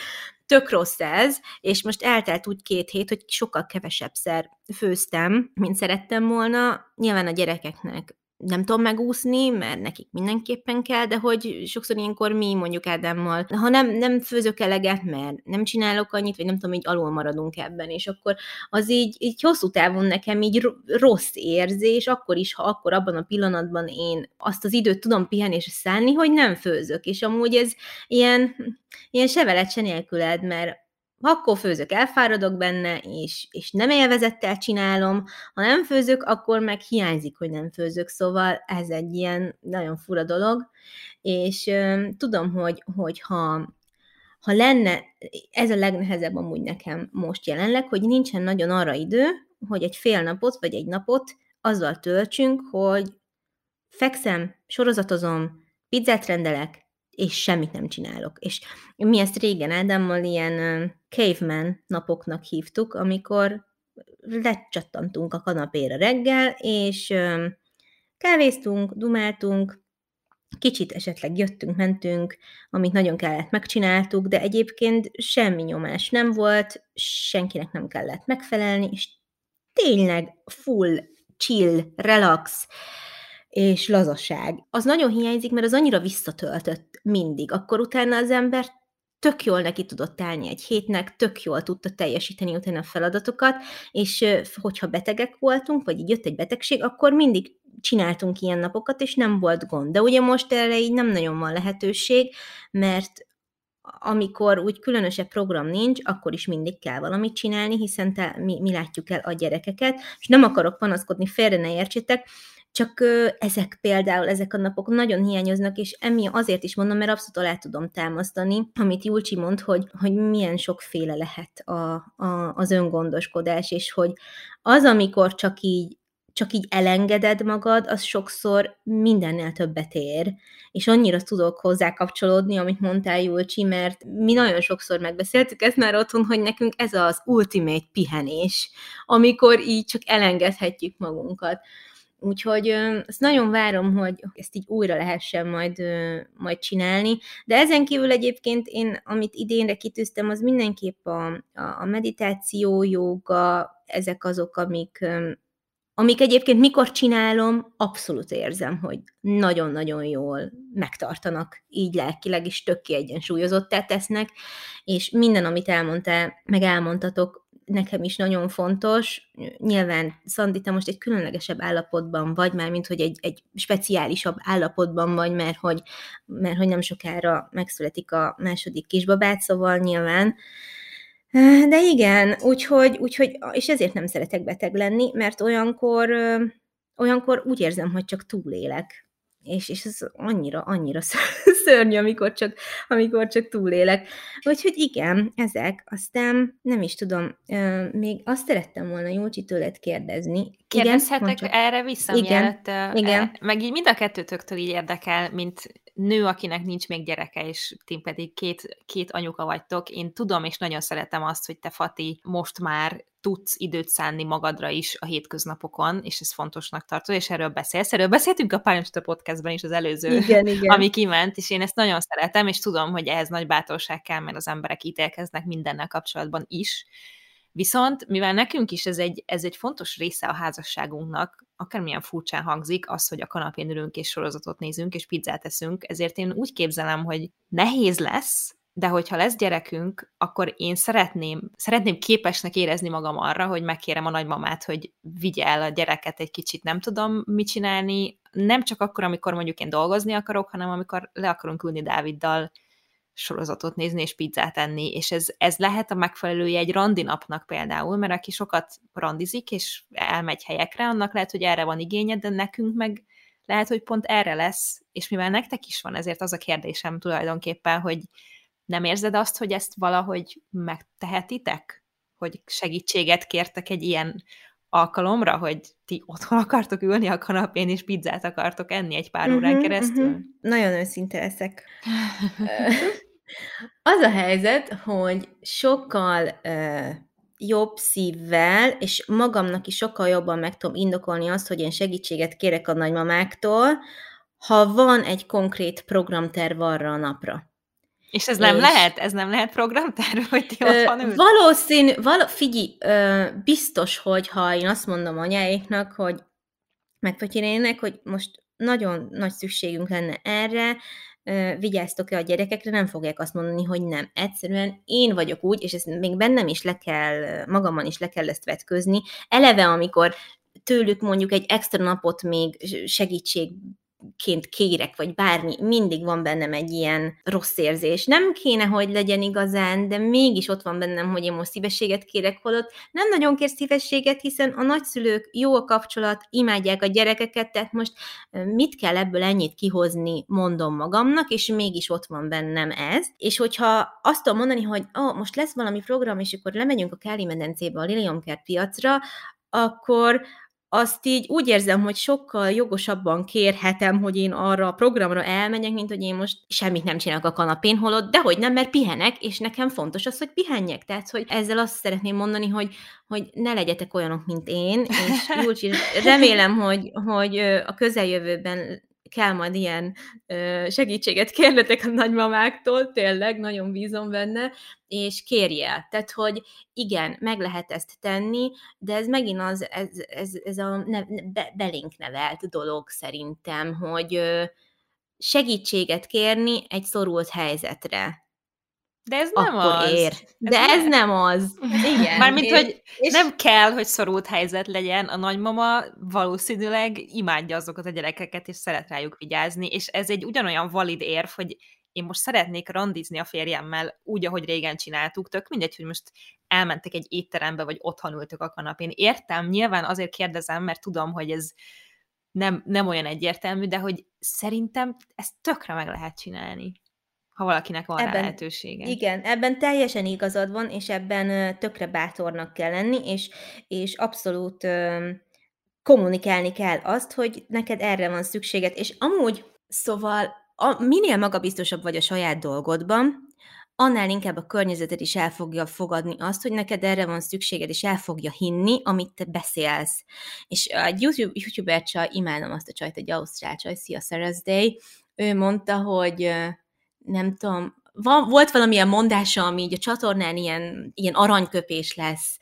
tök rossz ez, és most eltelt úgy két hét, hogy sokkal kevesebb szer főztem, mint szerettem volna. Nyilván a gyerekeknek nem tudom megúszni, mert nekik mindenképpen kell, de hogy sokszor ilyenkor mi mondjuk Ádámmal, ha nem, nem főzök eleget, mert nem csinálok annyit, vagy nem tudom, így alul maradunk ebben, és akkor az így, így hosszú távon nekem így rossz érzés, akkor is, ha akkor abban a pillanatban én azt az időt tudom pihenésre szállni, hogy nem főzök, és amúgy ez ilyen, ilyen sevelet se nélküled, mert akkor főzök, elfáradok benne, és, és nem élvezettel csinálom, ha nem főzök, akkor meg hiányzik, hogy nem főzök, szóval ez egy ilyen nagyon fura dolog, és ö, tudom, hogy, hogy ha, ha lenne, ez a legnehezebb amúgy nekem most jelenleg, hogy nincsen nagyon arra idő, hogy egy fél napot, vagy egy napot azzal töltsünk, hogy fekszem, sorozatozom, pizzát rendelek, és semmit nem csinálok. És mi ezt régen Ádámmal ilyen caveman napoknak hívtuk, amikor lecsattantunk a kanapéra reggel, és kávéztunk, dumáltunk, kicsit esetleg jöttünk, mentünk, amit nagyon kellett, megcsináltuk, de egyébként semmi nyomás nem volt, senkinek nem kellett megfelelni, és tényleg full, chill, relax, és lazaság. Az nagyon hiányzik, mert az annyira visszatöltött mindig. Akkor utána az ember tök jól neki tudott állni egy hétnek, tök jól tudta teljesíteni utána a feladatokat, és hogyha betegek voltunk, vagy így jött egy betegség, akkor mindig csináltunk ilyen napokat, és nem volt gond. De ugye most erre így nem nagyon van lehetőség, mert amikor úgy különösebb program nincs, akkor is mindig kell valamit csinálni, hiszen te, mi, mi látjuk el a gyerekeket, és nem akarok panaszkodni, félre ne értsétek, csak ezek például, ezek a napok nagyon hiányoznak, és emi azért is mondom, mert abszolút alá tudom támasztani, amit Julcsi mond, hogy, hogy milyen sokféle lehet a, a, az öngondoskodás, és hogy az, amikor csak így csak így elengeded magad, az sokszor mindennél többet ér. És annyira tudok hozzá kapcsolódni, amit mondtál, Julcsi, mert mi nagyon sokszor megbeszéltük ezt már otthon, hogy nekünk ez az ultimate pihenés, amikor így csak elengedhetjük magunkat. Úgyhogy ezt nagyon várom, hogy ezt így újra lehessen majd, majd csinálni. De ezen kívül egyébként én, amit idénre kitűztem, az mindenképp a, a meditáció, joga, ezek azok, amik, amik egyébként mikor csinálom, abszolút érzem, hogy nagyon-nagyon jól megtartanak, így lelkileg is tök kiegyensúlyozottá tesznek, és minden, amit elmondtál, meg elmondtatok, nekem is nagyon fontos. Nyilván, Szandi, te most egy különlegesebb állapotban vagy, már mint hogy egy, egy speciálisabb állapotban vagy, mert hogy, mert hogy nem sokára megszületik a második kisbabát, szóval nyilván. De igen, úgyhogy, úgyhogy, és ezért nem szeretek beteg lenni, mert olyankor, olyankor úgy érzem, hogy csak túlélek és, és ez annyira, annyira <laughs> szörnyű, amikor csak, amikor csak túlélek. Úgyhogy igen, ezek. Aztán nem is tudom, még azt szerettem volna Jócsi tőled kérdezni. Kérdezhetek igen, erre vissza, igen, mielőtt, igen. meg így mind a kettőtöktől így érdekel, mint nő, akinek nincs még gyereke, és ti pedig két, két anyuka vagytok. Én tudom, és nagyon szeretem azt, hogy te, Fati, most már tudsz időt szánni magadra is a hétköznapokon, és ez fontosnak tartod, és erről beszélsz. Erről beszéltünk a Pályancsuta podcastban is az előző, igen, <laughs> igen. ami kiment, és én ezt nagyon szeretem, és tudom, hogy ehhez nagy bátorság kell, mert az emberek ítélkeznek mindennel kapcsolatban is. Viszont, mivel nekünk is ez egy, ez egy fontos része a házasságunknak, akármilyen furcsán hangzik, az, hogy a kanapén ülünk és sorozatot nézünk, és pizzát eszünk, ezért én úgy képzelem, hogy nehéz lesz, de hogyha lesz gyerekünk, akkor én szeretném, szeretném képesnek érezni magam arra, hogy megkérem a nagymamát, hogy vigye el a gyereket egy kicsit, nem tudom mit csinálni, nem csak akkor, amikor mondjuk én dolgozni akarok, hanem amikor le akarunk ülni Dáviddal sorozatot nézni és pizzát enni, és ez, ez lehet a megfelelője egy randi napnak például, mert aki sokat randizik és elmegy helyekre, annak lehet, hogy erre van igénye, de nekünk meg lehet, hogy pont erre lesz, és mivel nektek is van, ezért az a kérdésem tulajdonképpen, hogy nem érzed azt, hogy ezt valahogy megtehetitek? Hogy segítséget kértek egy ilyen alkalomra, hogy ti otthon akartok ülni a kanapén, és pizzát akartok enni egy pár uh-huh, órán keresztül? Uh-huh. Nagyon őszinte leszek. <laughs> Az a helyzet, hogy sokkal uh, jobb szívvel, és magamnak is sokkal jobban meg tudom indokolni azt, hogy én segítséget kérek a nagymamáktól, ha van egy konkrét programterv arra a napra. És ez nem és... lehet? Ez nem lehet programterv, <laughs> hogy ti ott van Valószínű, val- figyelj, ö, biztos, hogy ha én azt mondom anyáiknak, hogy megpötyénének, hogy most nagyon nagy szükségünk lenne erre, vigyáztok-e a gyerekekre, nem fogják azt mondani, hogy nem. Egyszerűen én vagyok úgy, és ezt még bennem is le kell, magamon is le kell ezt vetközni. Eleve, amikor tőlük mondjuk egy extra napot még segítség ként kérek, vagy bármi, mindig van bennem egy ilyen rossz érzés. Nem kéne, hogy legyen igazán, de mégis ott van bennem, hogy én most szívességet kérek, holott nem nagyon kér szívességet, hiszen a nagyszülők jó a kapcsolat, imádják a gyerekeket, tehát most mit kell ebből ennyit kihozni, mondom magamnak, és mégis ott van bennem ez. És hogyha azt tudom mondani, hogy oh, most lesz valami program, és akkor lemegyünk a Káli medencébe a Liliumkert piacra, akkor azt így úgy érzem, hogy sokkal jogosabban kérhetem, hogy én arra a programra elmegyek, mint hogy én most semmit nem csinálok a kanapén, holott, de hogy nem, mert pihenek, és nekem fontos az, hogy pihenjek. Tehát, hogy ezzel azt szeretném mondani, hogy, hogy ne legyetek olyanok, mint én, és Julcsi, remélem, hogy, hogy a közeljövőben kell majd ilyen segítséget kérnetek a nagymamáktól, tényleg, nagyon bízom benne, és kérje. Tehát, hogy igen, meg lehet ezt tenni, de ez megint az, ez, ez, ez a ne, be, belénk nevelt dolog szerintem, hogy segítséget kérni egy szorult helyzetre. De ez nem akkor az. Ér. De ez, ez nem az. Igen. Mármint, hogy és... nem kell, hogy szorult helyzet legyen. A nagymama valószínűleg imádja azokat a gyerekeket, és szeret rájuk vigyázni, és ez egy ugyanolyan valid érv, hogy én most szeretnék randizni a férjemmel úgy, ahogy régen csináltuk, tök mindegy, hogy most elmentek egy étterembe, vagy otthon ültök a kanapén. Értem, nyilván azért kérdezem, mert tudom, hogy ez nem, nem olyan egyértelmű, de hogy szerintem ezt tökre meg lehet csinálni ha valakinek van ebben, rá lehetősége. Igen, ebben teljesen igazad van, és ebben tökre bátornak kell lenni, és, és abszolút ö, kommunikálni kell azt, hogy neked erre van szükséged, és amúgy, szóval a, minél magabiztosabb vagy a saját dolgodban, annál inkább a környezeted is el fogja fogadni azt, hogy neked erre van szükséged, és el fogja hinni, amit te beszélsz. És egy YouTube, YouTuber csaj, imádom azt a csajt, egy ausztrál csaj, Szia Sarah's Day, ő mondta, hogy nem tudom, van, volt valamilyen mondása, ami így a csatornán ilyen, ilyen aranyköpés lesz,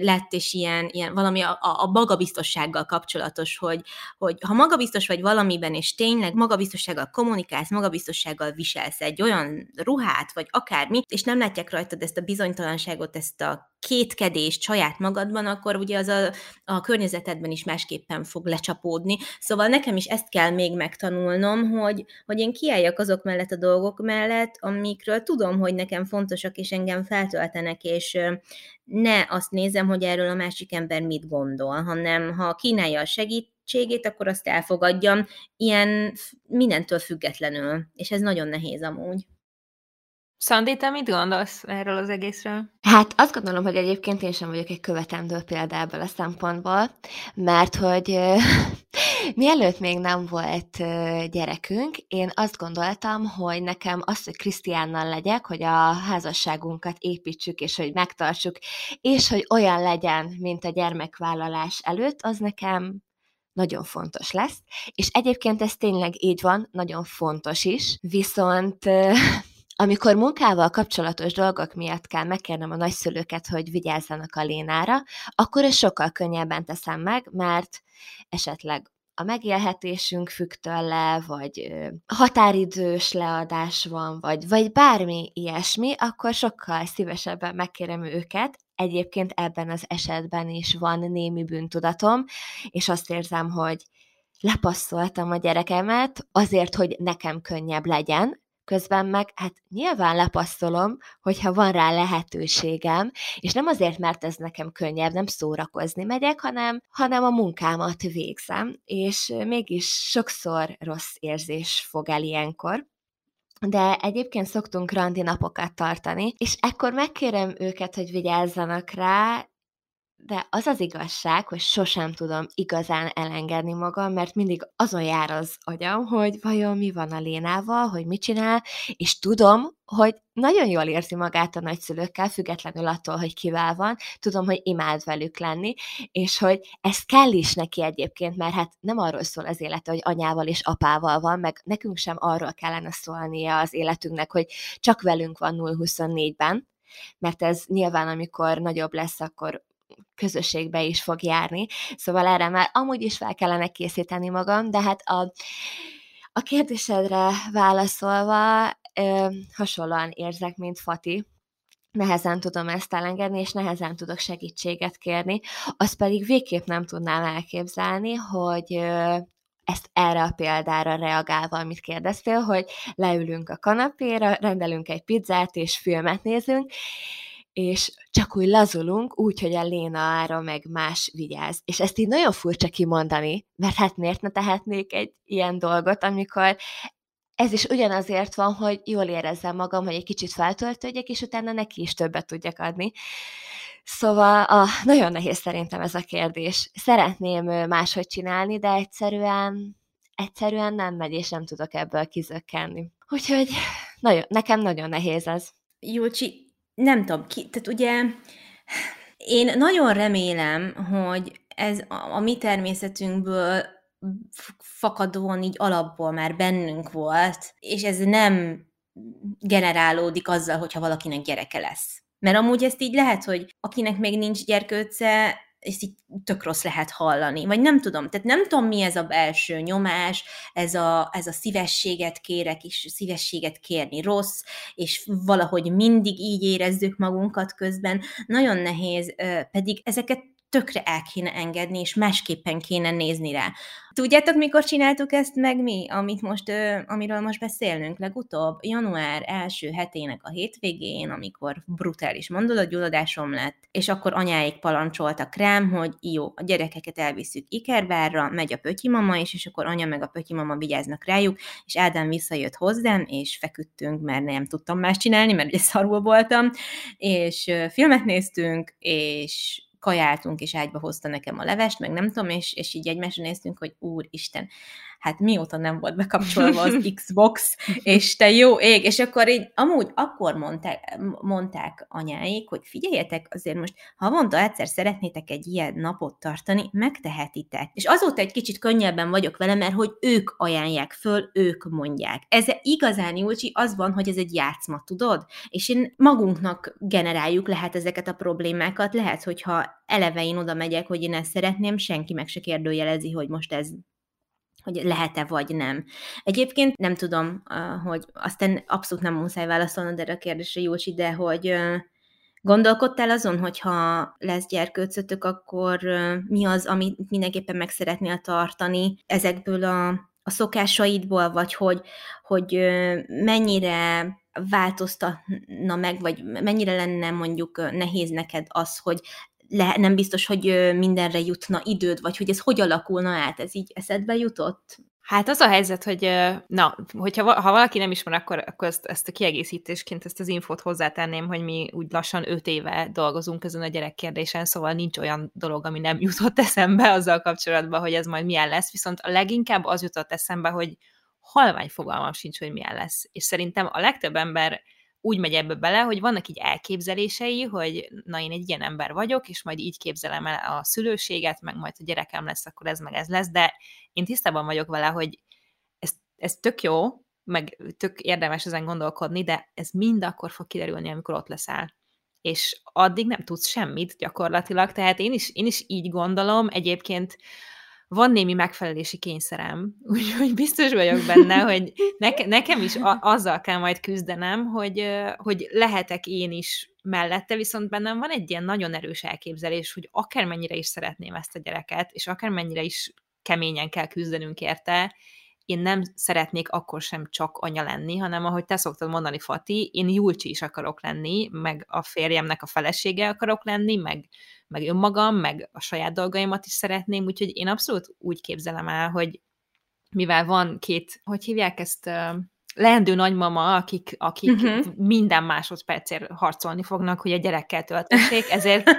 lett, és ilyen, ilyen valami a, a magabiztossággal kapcsolatos, hogy, hogy ha magabiztos vagy valamiben, és tényleg magabiztossággal kommunikálsz, magabiztossággal viselsz egy olyan ruhát, vagy akármi, és nem látják rajtad ezt a bizonytalanságot, ezt a kétkedést saját magadban, akkor ugye az a, a környezetedben is másképpen fog lecsapódni. Szóval nekem is ezt kell még megtanulnom, hogy, hogy én kiálljak azok mellett a dolgok mellett, amikről tudom, hogy nekem fontosak, és engem feltöltenek, és ne azt nézem, hogy erről a másik ember mit gondol, hanem ha kínálja a segítségét, akkor azt elfogadjam, ilyen mindentől függetlenül, és ez nagyon nehéz amúgy. Szandi, te mit gondolsz erről az egészről? Hát azt gondolom, hogy egyébként én sem vagyok egy követendő példa ebből a szempontból, mert hogy <laughs> mielőtt még nem volt gyerekünk, én azt gondoltam, hogy nekem az, hogy Krisztiánnal legyek, hogy a házasságunkat építsük, és hogy megtartsuk, és hogy olyan legyen, mint a gyermekvállalás előtt, az nekem nagyon fontos lesz. És egyébként ez tényleg így van, nagyon fontos is, viszont amikor munkával kapcsolatos dolgok miatt kell megkérnem a nagyszülőket, hogy vigyázzanak a Lénára, akkor ezt sokkal könnyebben teszem meg, mert esetleg a megélhetésünk függ tőle, vagy határidős leadás van, vagy, vagy bármi ilyesmi, akkor sokkal szívesebben megkérem őket. Egyébként ebben az esetben is van némi bűntudatom, és azt érzem, hogy lepasszoltam a gyerekemet azért, hogy nekem könnyebb legyen, közben meg hát nyilván lepasszolom, hogyha van rá lehetőségem, és nem azért, mert ez nekem könnyebb, nem szórakozni megyek, hanem, hanem a munkámat végzem, és mégis sokszor rossz érzés fog el ilyenkor, de egyébként szoktunk randi napokat tartani, és ekkor megkérem őket, hogy vigyázzanak rá, de az az igazság, hogy sosem tudom igazán elengedni magam, mert mindig azon jár az agyam, hogy vajon mi van a Lénával, hogy mit csinál, és tudom, hogy nagyon jól érzi magát a nagyszülőkkel, függetlenül attól, hogy kivel van, tudom, hogy imád velük lenni, és hogy ez kell is neki egyébként, mert hát nem arról szól az élete, hogy anyával és apával van, meg nekünk sem arról kellene szólnia az életünknek, hogy csak velünk van 0-24-ben, mert ez nyilván, amikor nagyobb lesz, akkor közösségbe is fog járni, szóval erre már amúgy is fel kellene készíteni magam, de hát a, a kérdésedre válaszolva ö, hasonlóan érzek, mint Fati, nehezen tudom ezt elengedni, és nehezen tudok segítséget kérni, azt pedig végképp nem tudnám elképzelni, hogy ezt erre a példára reagálva, amit kérdeztél, hogy leülünk a kanapéra, rendelünk egy pizzát, és filmet nézünk, és csak úgy lazulunk, úgy, hogy a Léna ára meg más vigyáz. És ezt így nagyon furcsa kimondani, mert hát miért ne tehetnék egy ilyen dolgot, amikor ez is ugyanazért van, hogy jól érezzem magam, hogy egy kicsit feltöltődjek, és utána neki is többet tudjak adni. Szóval a, nagyon nehéz szerintem ez a kérdés. Szeretném máshogy csinálni, de egyszerűen, egyszerűen nem megy, és nem tudok ebből kizökkenni. Úgyhogy nagyon, nekem nagyon nehéz ez. Júlcsi, nem tudom, ki, tehát ugye én nagyon remélem, hogy ez a, a mi természetünkből fakadóan így alapból már bennünk volt, és ez nem generálódik azzal, hogyha valakinek gyereke lesz. Mert amúgy ezt így lehet, hogy akinek még nincs gyerkőce, ezt így tök rossz lehet hallani. Vagy nem tudom, tehát nem tudom, mi ez a belső nyomás, ez a, ez a szívességet kérek, és szívességet kérni rossz, és valahogy mindig így érezzük magunkat közben. Nagyon nehéz, pedig ezeket tökre el kéne engedni, és másképpen kéne nézni rá. Tudjátok, mikor csináltuk ezt meg mi, amit most, amiről most beszélnünk legutóbb? Január első hetének a hétvégén, amikor brutális mondolatgyulladásom lett, és akkor anyáik palancsoltak rám, hogy jó, a gyerekeket elviszük Ikerbárra, megy a pötyimama is, és akkor anya meg a pötyimama vigyáznak rájuk, és Ádám visszajött hozzám, és feküdtünk, mert nem tudtam más csinálni, mert ugye szarul voltam, és filmet néztünk, és kajáltunk, és ágyba hozta nekem a levest, meg nem tudom, és, és így egymásra néztünk, hogy úristen, hát mióta nem volt bekapcsolva az <laughs> Xbox, és te jó ég, és akkor így, amúgy akkor mondták, mondták anyáik, hogy figyeljetek, azért most havonta egyszer szeretnétek egy ilyen napot tartani, megtehetitek. És azóta egy kicsit könnyebben vagyok vele, mert hogy ők ajánlják föl, ők mondják. Ez igazán Júlcsi, az van, hogy ez egy játszma, tudod? És én magunknak generáljuk lehet ezeket a problémákat, lehet, hogyha eleve én oda megyek, hogy én ezt szeretném, senki meg se kérdőjelezi, hogy most ez hogy lehet-e vagy nem. Egyébként nem tudom, hogy aztán abszolút nem muszáj válaszolnod erre a kérdésre, Jócsi, de hogy gondolkodtál azon, hogyha lesz gyerkőcötök, akkor mi az, amit mindenképpen meg szeretnél tartani ezekből a, a szokásaidból, vagy hogy, hogy mennyire változtatna meg, vagy mennyire lenne mondjuk nehéz neked az, hogy le, nem biztos, hogy mindenre jutna időd, vagy hogy ez hogy alakulna át, ez így eszedbe jutott? Hát az a helyzet, hogy na, hogyha ha valaki nem ismer, akkor, akkor ezt, ezt a kiegészítésként ezt az infót hozzátenném, hogy mi úgy lassan öt éve dolgozunk ezen a gyerekkérdésen, szóval nincs olyan dolog, ami nem <laughs> jutott eszembe azzal kapcsolatban, hogy ez majd milyen lesz, viszont a leginkább az jutott eszembe, hogy halvány fogalmam sincs, hogy milyen lesz. És szerintem a legtöbb ember úgy megy ebbe bele, hogy vannak így elképzelései, hogy na én egy ilyen ember vagyok, és majd így képzelem el a szülőséget, meg majd a gyerekem lesz, akkor ez meg ez lesz, de én tisztában vagyok vele, hogy ez, ez tök jó, meg tök érdemes ezen gondolkodni, de ez mind akkor fog kiderülni, amikor ott leszel. És addig nem tudsz semmit gyakorlatilag, tehát én is, én is így gondolom, egyébként van némi megfelelési kényszerem, <laughs> úgyhogy biztos vagyok benne, <laughs> hogy neke, nekem is a, azzal kell majd küzdenem, hogy, hogy lehetek én is mellette, viszont bennem van egy ilyen nagyon erős elképzelés, hogy akármennyire is szeretném ezt a gyereket, és akármennyire is keményen kell küzdenünk érte, én nem szeretnék akkor sem csak anya lenni, hanem ahogy te szoktad mondani, Fati, én Julcsi is akarok lenni, meg a férjemnek a felesége akarok lenni, meg, meg önmagam, meg a saját dolgaimat is szeretném, úgyhogy én abszolút úgy képzelem el, hogy mivel van két, hogy hívják ezt, leendő nagymama, akik, akik uh-huh. minden másodpercért harcolni fognak, hogy a gyerekkel töltessék, ezért,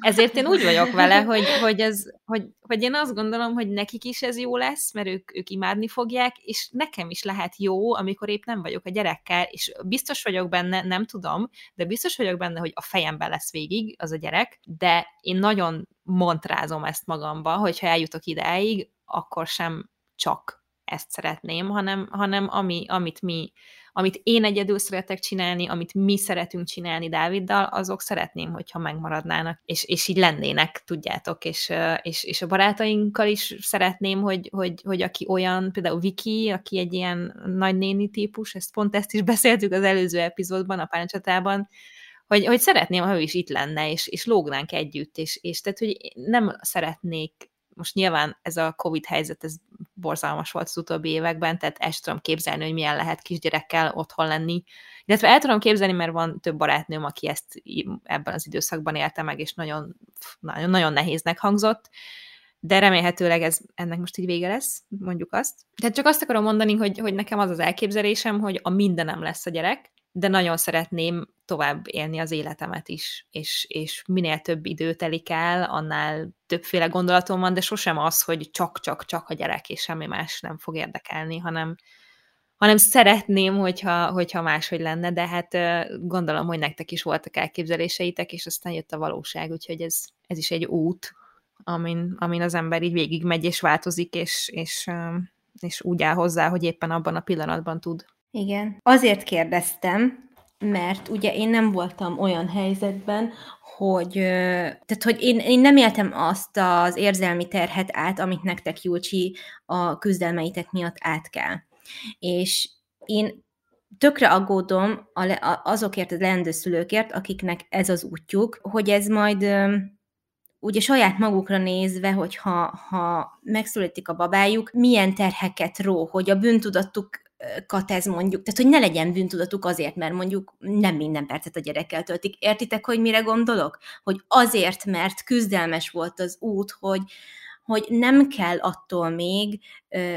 ezért én úgy vagyok vele, hogy, hogy, ez, hogy, hogy én azt gondolom, hogy nekik is ez jó lesz, mert ők, ők imádni fogják, és nekem is lehet jó, amikor épp nem vagyok a gyerekkel, és biztos vagyok benne, nem tudom, de biztos vagyok benne, hogy a fejemben lesz végig az a gyerek, de én nagyon montrázom ezt magamba, hogyha eljutok ideig, akkor sem csak ezt szeretném, hanem, hanem ami, amit mi, amit én egyedül szeretek csinálni, amit mi szeretünk csinálni Dáviddal, azok szeretném, hogyha megmaradnának, és, és így lennének, tudjátok, és, és, és a barátainkkal is szeretném, hogy, hogy, hogy aki olyan, például Viki, aki egy ilyen nagynéni típus, ezt pont ezt is beszéltük az előző epizódban, a páncsatában, hogy, hogy szeretném, ha ő is itt lenne, és, és lógnánk együtt, és, és tehát, hogy nem szeretnék most nyilván ez a Covid helyzet, ez borzalmas volt az utóbbi években, tehát el tudom képzelni, hogy milyen lehet kisgyerekkel otthon lenni. Illetve el tudom képzelni, mert van több barátnőm, aki ezt ebben az időszakban élte meg, és nagyon, nagyon, nagyon nehéznek hangzott, de remélhetőleg ez, ennek most így vége lesz, mondjuk azt. Tehát csak azt akarom mondani, hogy, hogy nekem az az elképzelésem, hogy a mindenem lesz a gyerek, de nagyon szeretném tovább élni az életemet is, és, és minél több idő telik el, annál többféle gondolatom van, de sosem az, hogy csak-csak-csak a gyerek, és semmi más nem fog érdekelni, hanem, hanem szeretném, hogyha, hogyha máshogy lenne, de hát gondolom, hogy nektek is voltak elképzeléseitek, és aztán jött a valóság, úgyhogy ez, ez is egy út, amin, amin az ember így végigmegy, és változik, és, és, és úgy áll hozzá, hogy éppen abban a pillanatban tud. Igen. Azért kérdeztem, mert ugye én nem voltam olyan helyzetben, hogy, tehát, hogy én, én nem éltem azt az érzelmi terhet át, amit nektek, Julcsi, a küzdelmeitek miatt át kell. És én tökre aggódom azokért a leendő szülőkért, akiknek ez az útjuk, hogy ez majd ugye saját magukra nézve, hogy ha, ha megszületik a babájuk, milyen terheket ró, hogy a bűntudatuk ez mondjuk, tehát hogy ne legyen bűntudatuk azért, mert mondjuk nem minden percet a gyerekkel töltik. Értitek, hogy mire gondolok? Hogy azért, mert küzdelmes volt az út, hogy, hogy nem kell attól még,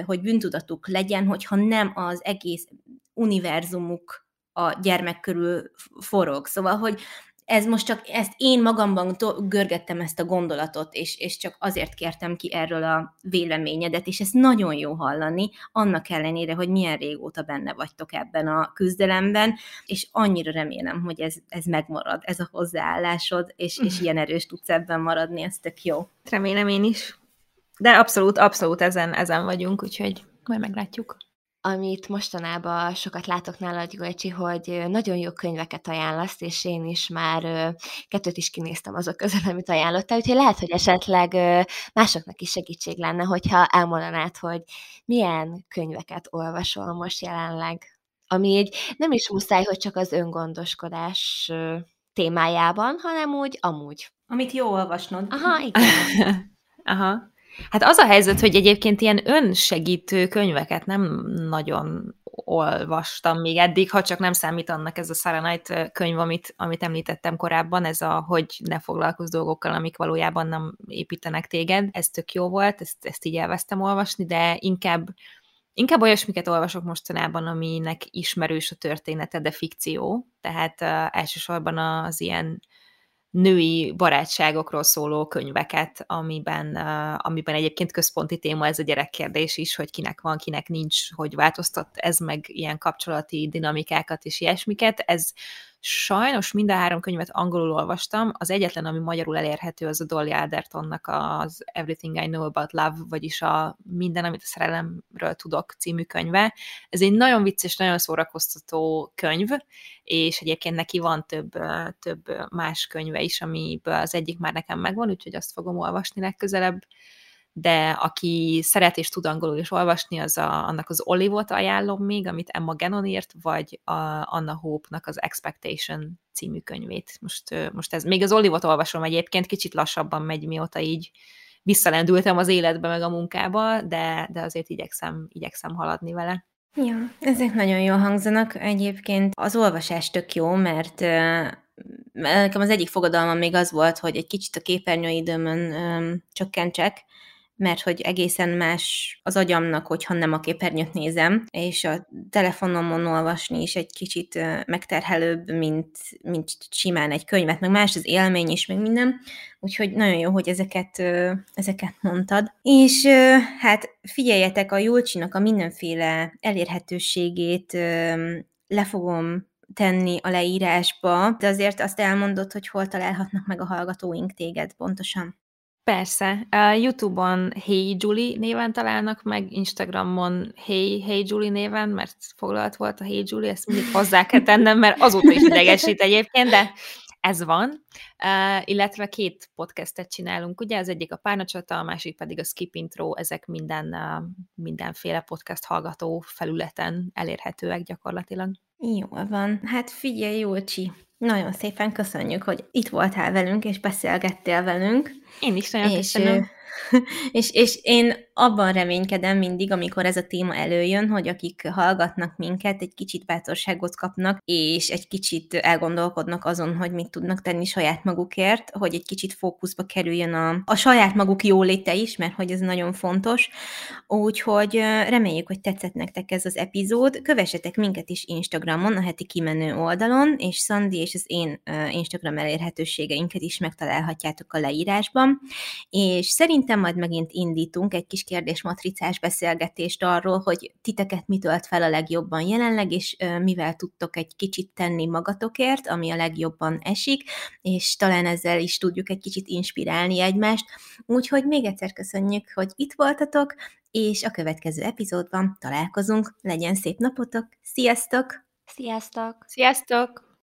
hogy bűntudatuk legyen, hogyha nem az egész univerzumuk a gyermek körül forog. Szóval, hogy ez most csak, ezt én magamban görgettem ezt a gondolatot, és, és csak azért kértem ki erről a véleményedet, és ezt nagyon jó hallani, annak ellenére, hogy milyen régóta benne vagytok ebben a küzdelemben, és annyira remélem, hogy ez, ez megmarad, ez a hozzáállásod, és, és ilyen erős tudsz ebben maradni, ez tök jó. Remélem én is. De abszolút, abszolút ezen, ezen vagyunk, úgyhogy majd meglátjuk amit mostanában sokat látok nálad, Gyulcsi, hogy nagyon jó könyveket ajánlaszt, és én is már kettőt is kinéztem azok közül, <laughs> amit ajánlottál, úgyhogy lehet, hogy esetleg másoknak is segítség lenne, hogyha elmondanád, hogy milyen könyveket olvasol most jelenleg, ami így nem is muszáj, hogy csak az öngondoskodás témájában, hanem úgy amúgy. Amit jó olvasnod. Aha, igen. <laughs> Aha. Hát az a helyzet, hogy egyébként ilyen önsegítő könyveket nem nagyon olvastam még eddig, ha csak nem számít annak ez a Sarah Knight könyv, amit, amit említettem korábban, ez a hogy ne foglalkozz dolgokkal, amik valójában nem építenek téged. Ez tök jó volt, ezt, ezt így elvesztem olvasni, de inkább Inkább olyasmiket olvasok mostanában, aminek ismerős a története, de fikció. Tehát uh, elsősorban az ilyen női barátságokról szóló könyveket, amiben, amiben egyébként központi téma ez a gyerekkérdés is, hogy kinek van, kinek nincs, hogy változtat ez meg ilyen kapcsolati dinamikákat és ilyesmiket. Ez Sajnos mind a három könyvet angolul olvastam, az egyetlen, ami magyarul elérhető, az a Dolly Aldertonnak az Everything I Know About Love, vagyis a Minden, amit a szerelemről tudok című könyve. Ez egy nagyon vicces, nagyon szórakoztató könyv, és egyébként neki van több, több más könyve is, amiből az egyik már nekem megvan, úgyhogy azt fogom olvasni legközelebb de aki szeret és tud angolul is olvasni, az a, annak az Olivot ajánlom még, amit Emma Gannon írt, vagy a Anna Hope-nak az Expectation című könyvét. Most, most ez, még az Olivot olvasom egyébként, kicsit lassabban megy, mióta így visszalendültem az életbe, meg a munkába, de, de azért igyekszem, igyekszem haladni vele. Ja, ezek nagyon jól hangzanak. Egyébként az olvasás tök jó, mert nekem az egyik fogadalmam még az volt, hogy egy kicsit a képernyőidőmön csökkentsek, mert hogy egészen más az agyamnak, hogyha nem a képernyőt nézem, és a telefonomon olvasni is egy kicsit megterhelőbb, mint, mint simán egy könyvet, meg más az élmény is, meg minden, úgyhogy nagyon jó, hogy ezeket, ezeket mondtad. És hát figyeljetek, a Julcsinak a mindenféle elérhetőségét le fogom tenni a leírásba, de azért azt elmondod, hogy hol találhatnak meg a hallgatóink téged pontosan. Persze. Uh, YouTube-on Hey Julie néven találnak meg, Instagramon Hey, hey Julie néven, mert foglalt volt a Hey Julie, ezt mindig hozzá kell tennem, mert azóta is idegesít egyébként, de ez van. Uh, illetve két podcastet csinálunk, ugye, az egyik a Párnacsata, a másik pedig a Skip Intro, ezek minden, uh, mindenféle podcast hallgató felületen elérhetőek gyakorlatilag. Jól van. Hát figyelj, Jócsi, nagyon szépen köszönjük, hogy itt voltál velünk, és beszélgettél velünk. Én is nagyon és, köszönöm. <laughs> És, és én abban reménykedem mindig, amikor ez a téma előjön, hogy akik hallgatnak minket, egy kicsit bátorságot kapnak, és egy kicsit elgondolkodnak azon, hogy mit tudnak tenni saját magukért, hogy egy kicsit fókuszba kerüljön a, a saját maguk jóléte is, mert hogy ez nagyon fontos. Úgyhogy reméljük, hogy tetszett nektek ez az epizód. Kövessetek minket is Instagramon, a heti kimenő oldalon, és Szandi és az én Instagram elérhetőségeinket is megtalálhatjátok a leírásban. És szerintem majd megint indítunk egy kis kérdésmatricás beszélgetést arról, hogy titeket mit ölt fel a legjobban jelenleg, és mivel tudtok egy kicsit tenni magatokért, ami a legjobban esik, és talán ezzel is tudjuk egy kicsit inspirálni egymást. Úgyhogy még egyszer köszönjük, hogy itt voltatok, és a következő epizódban találkozunk. Legyen szép napotok! Sziasztok! Sziasztok! Sziasztok!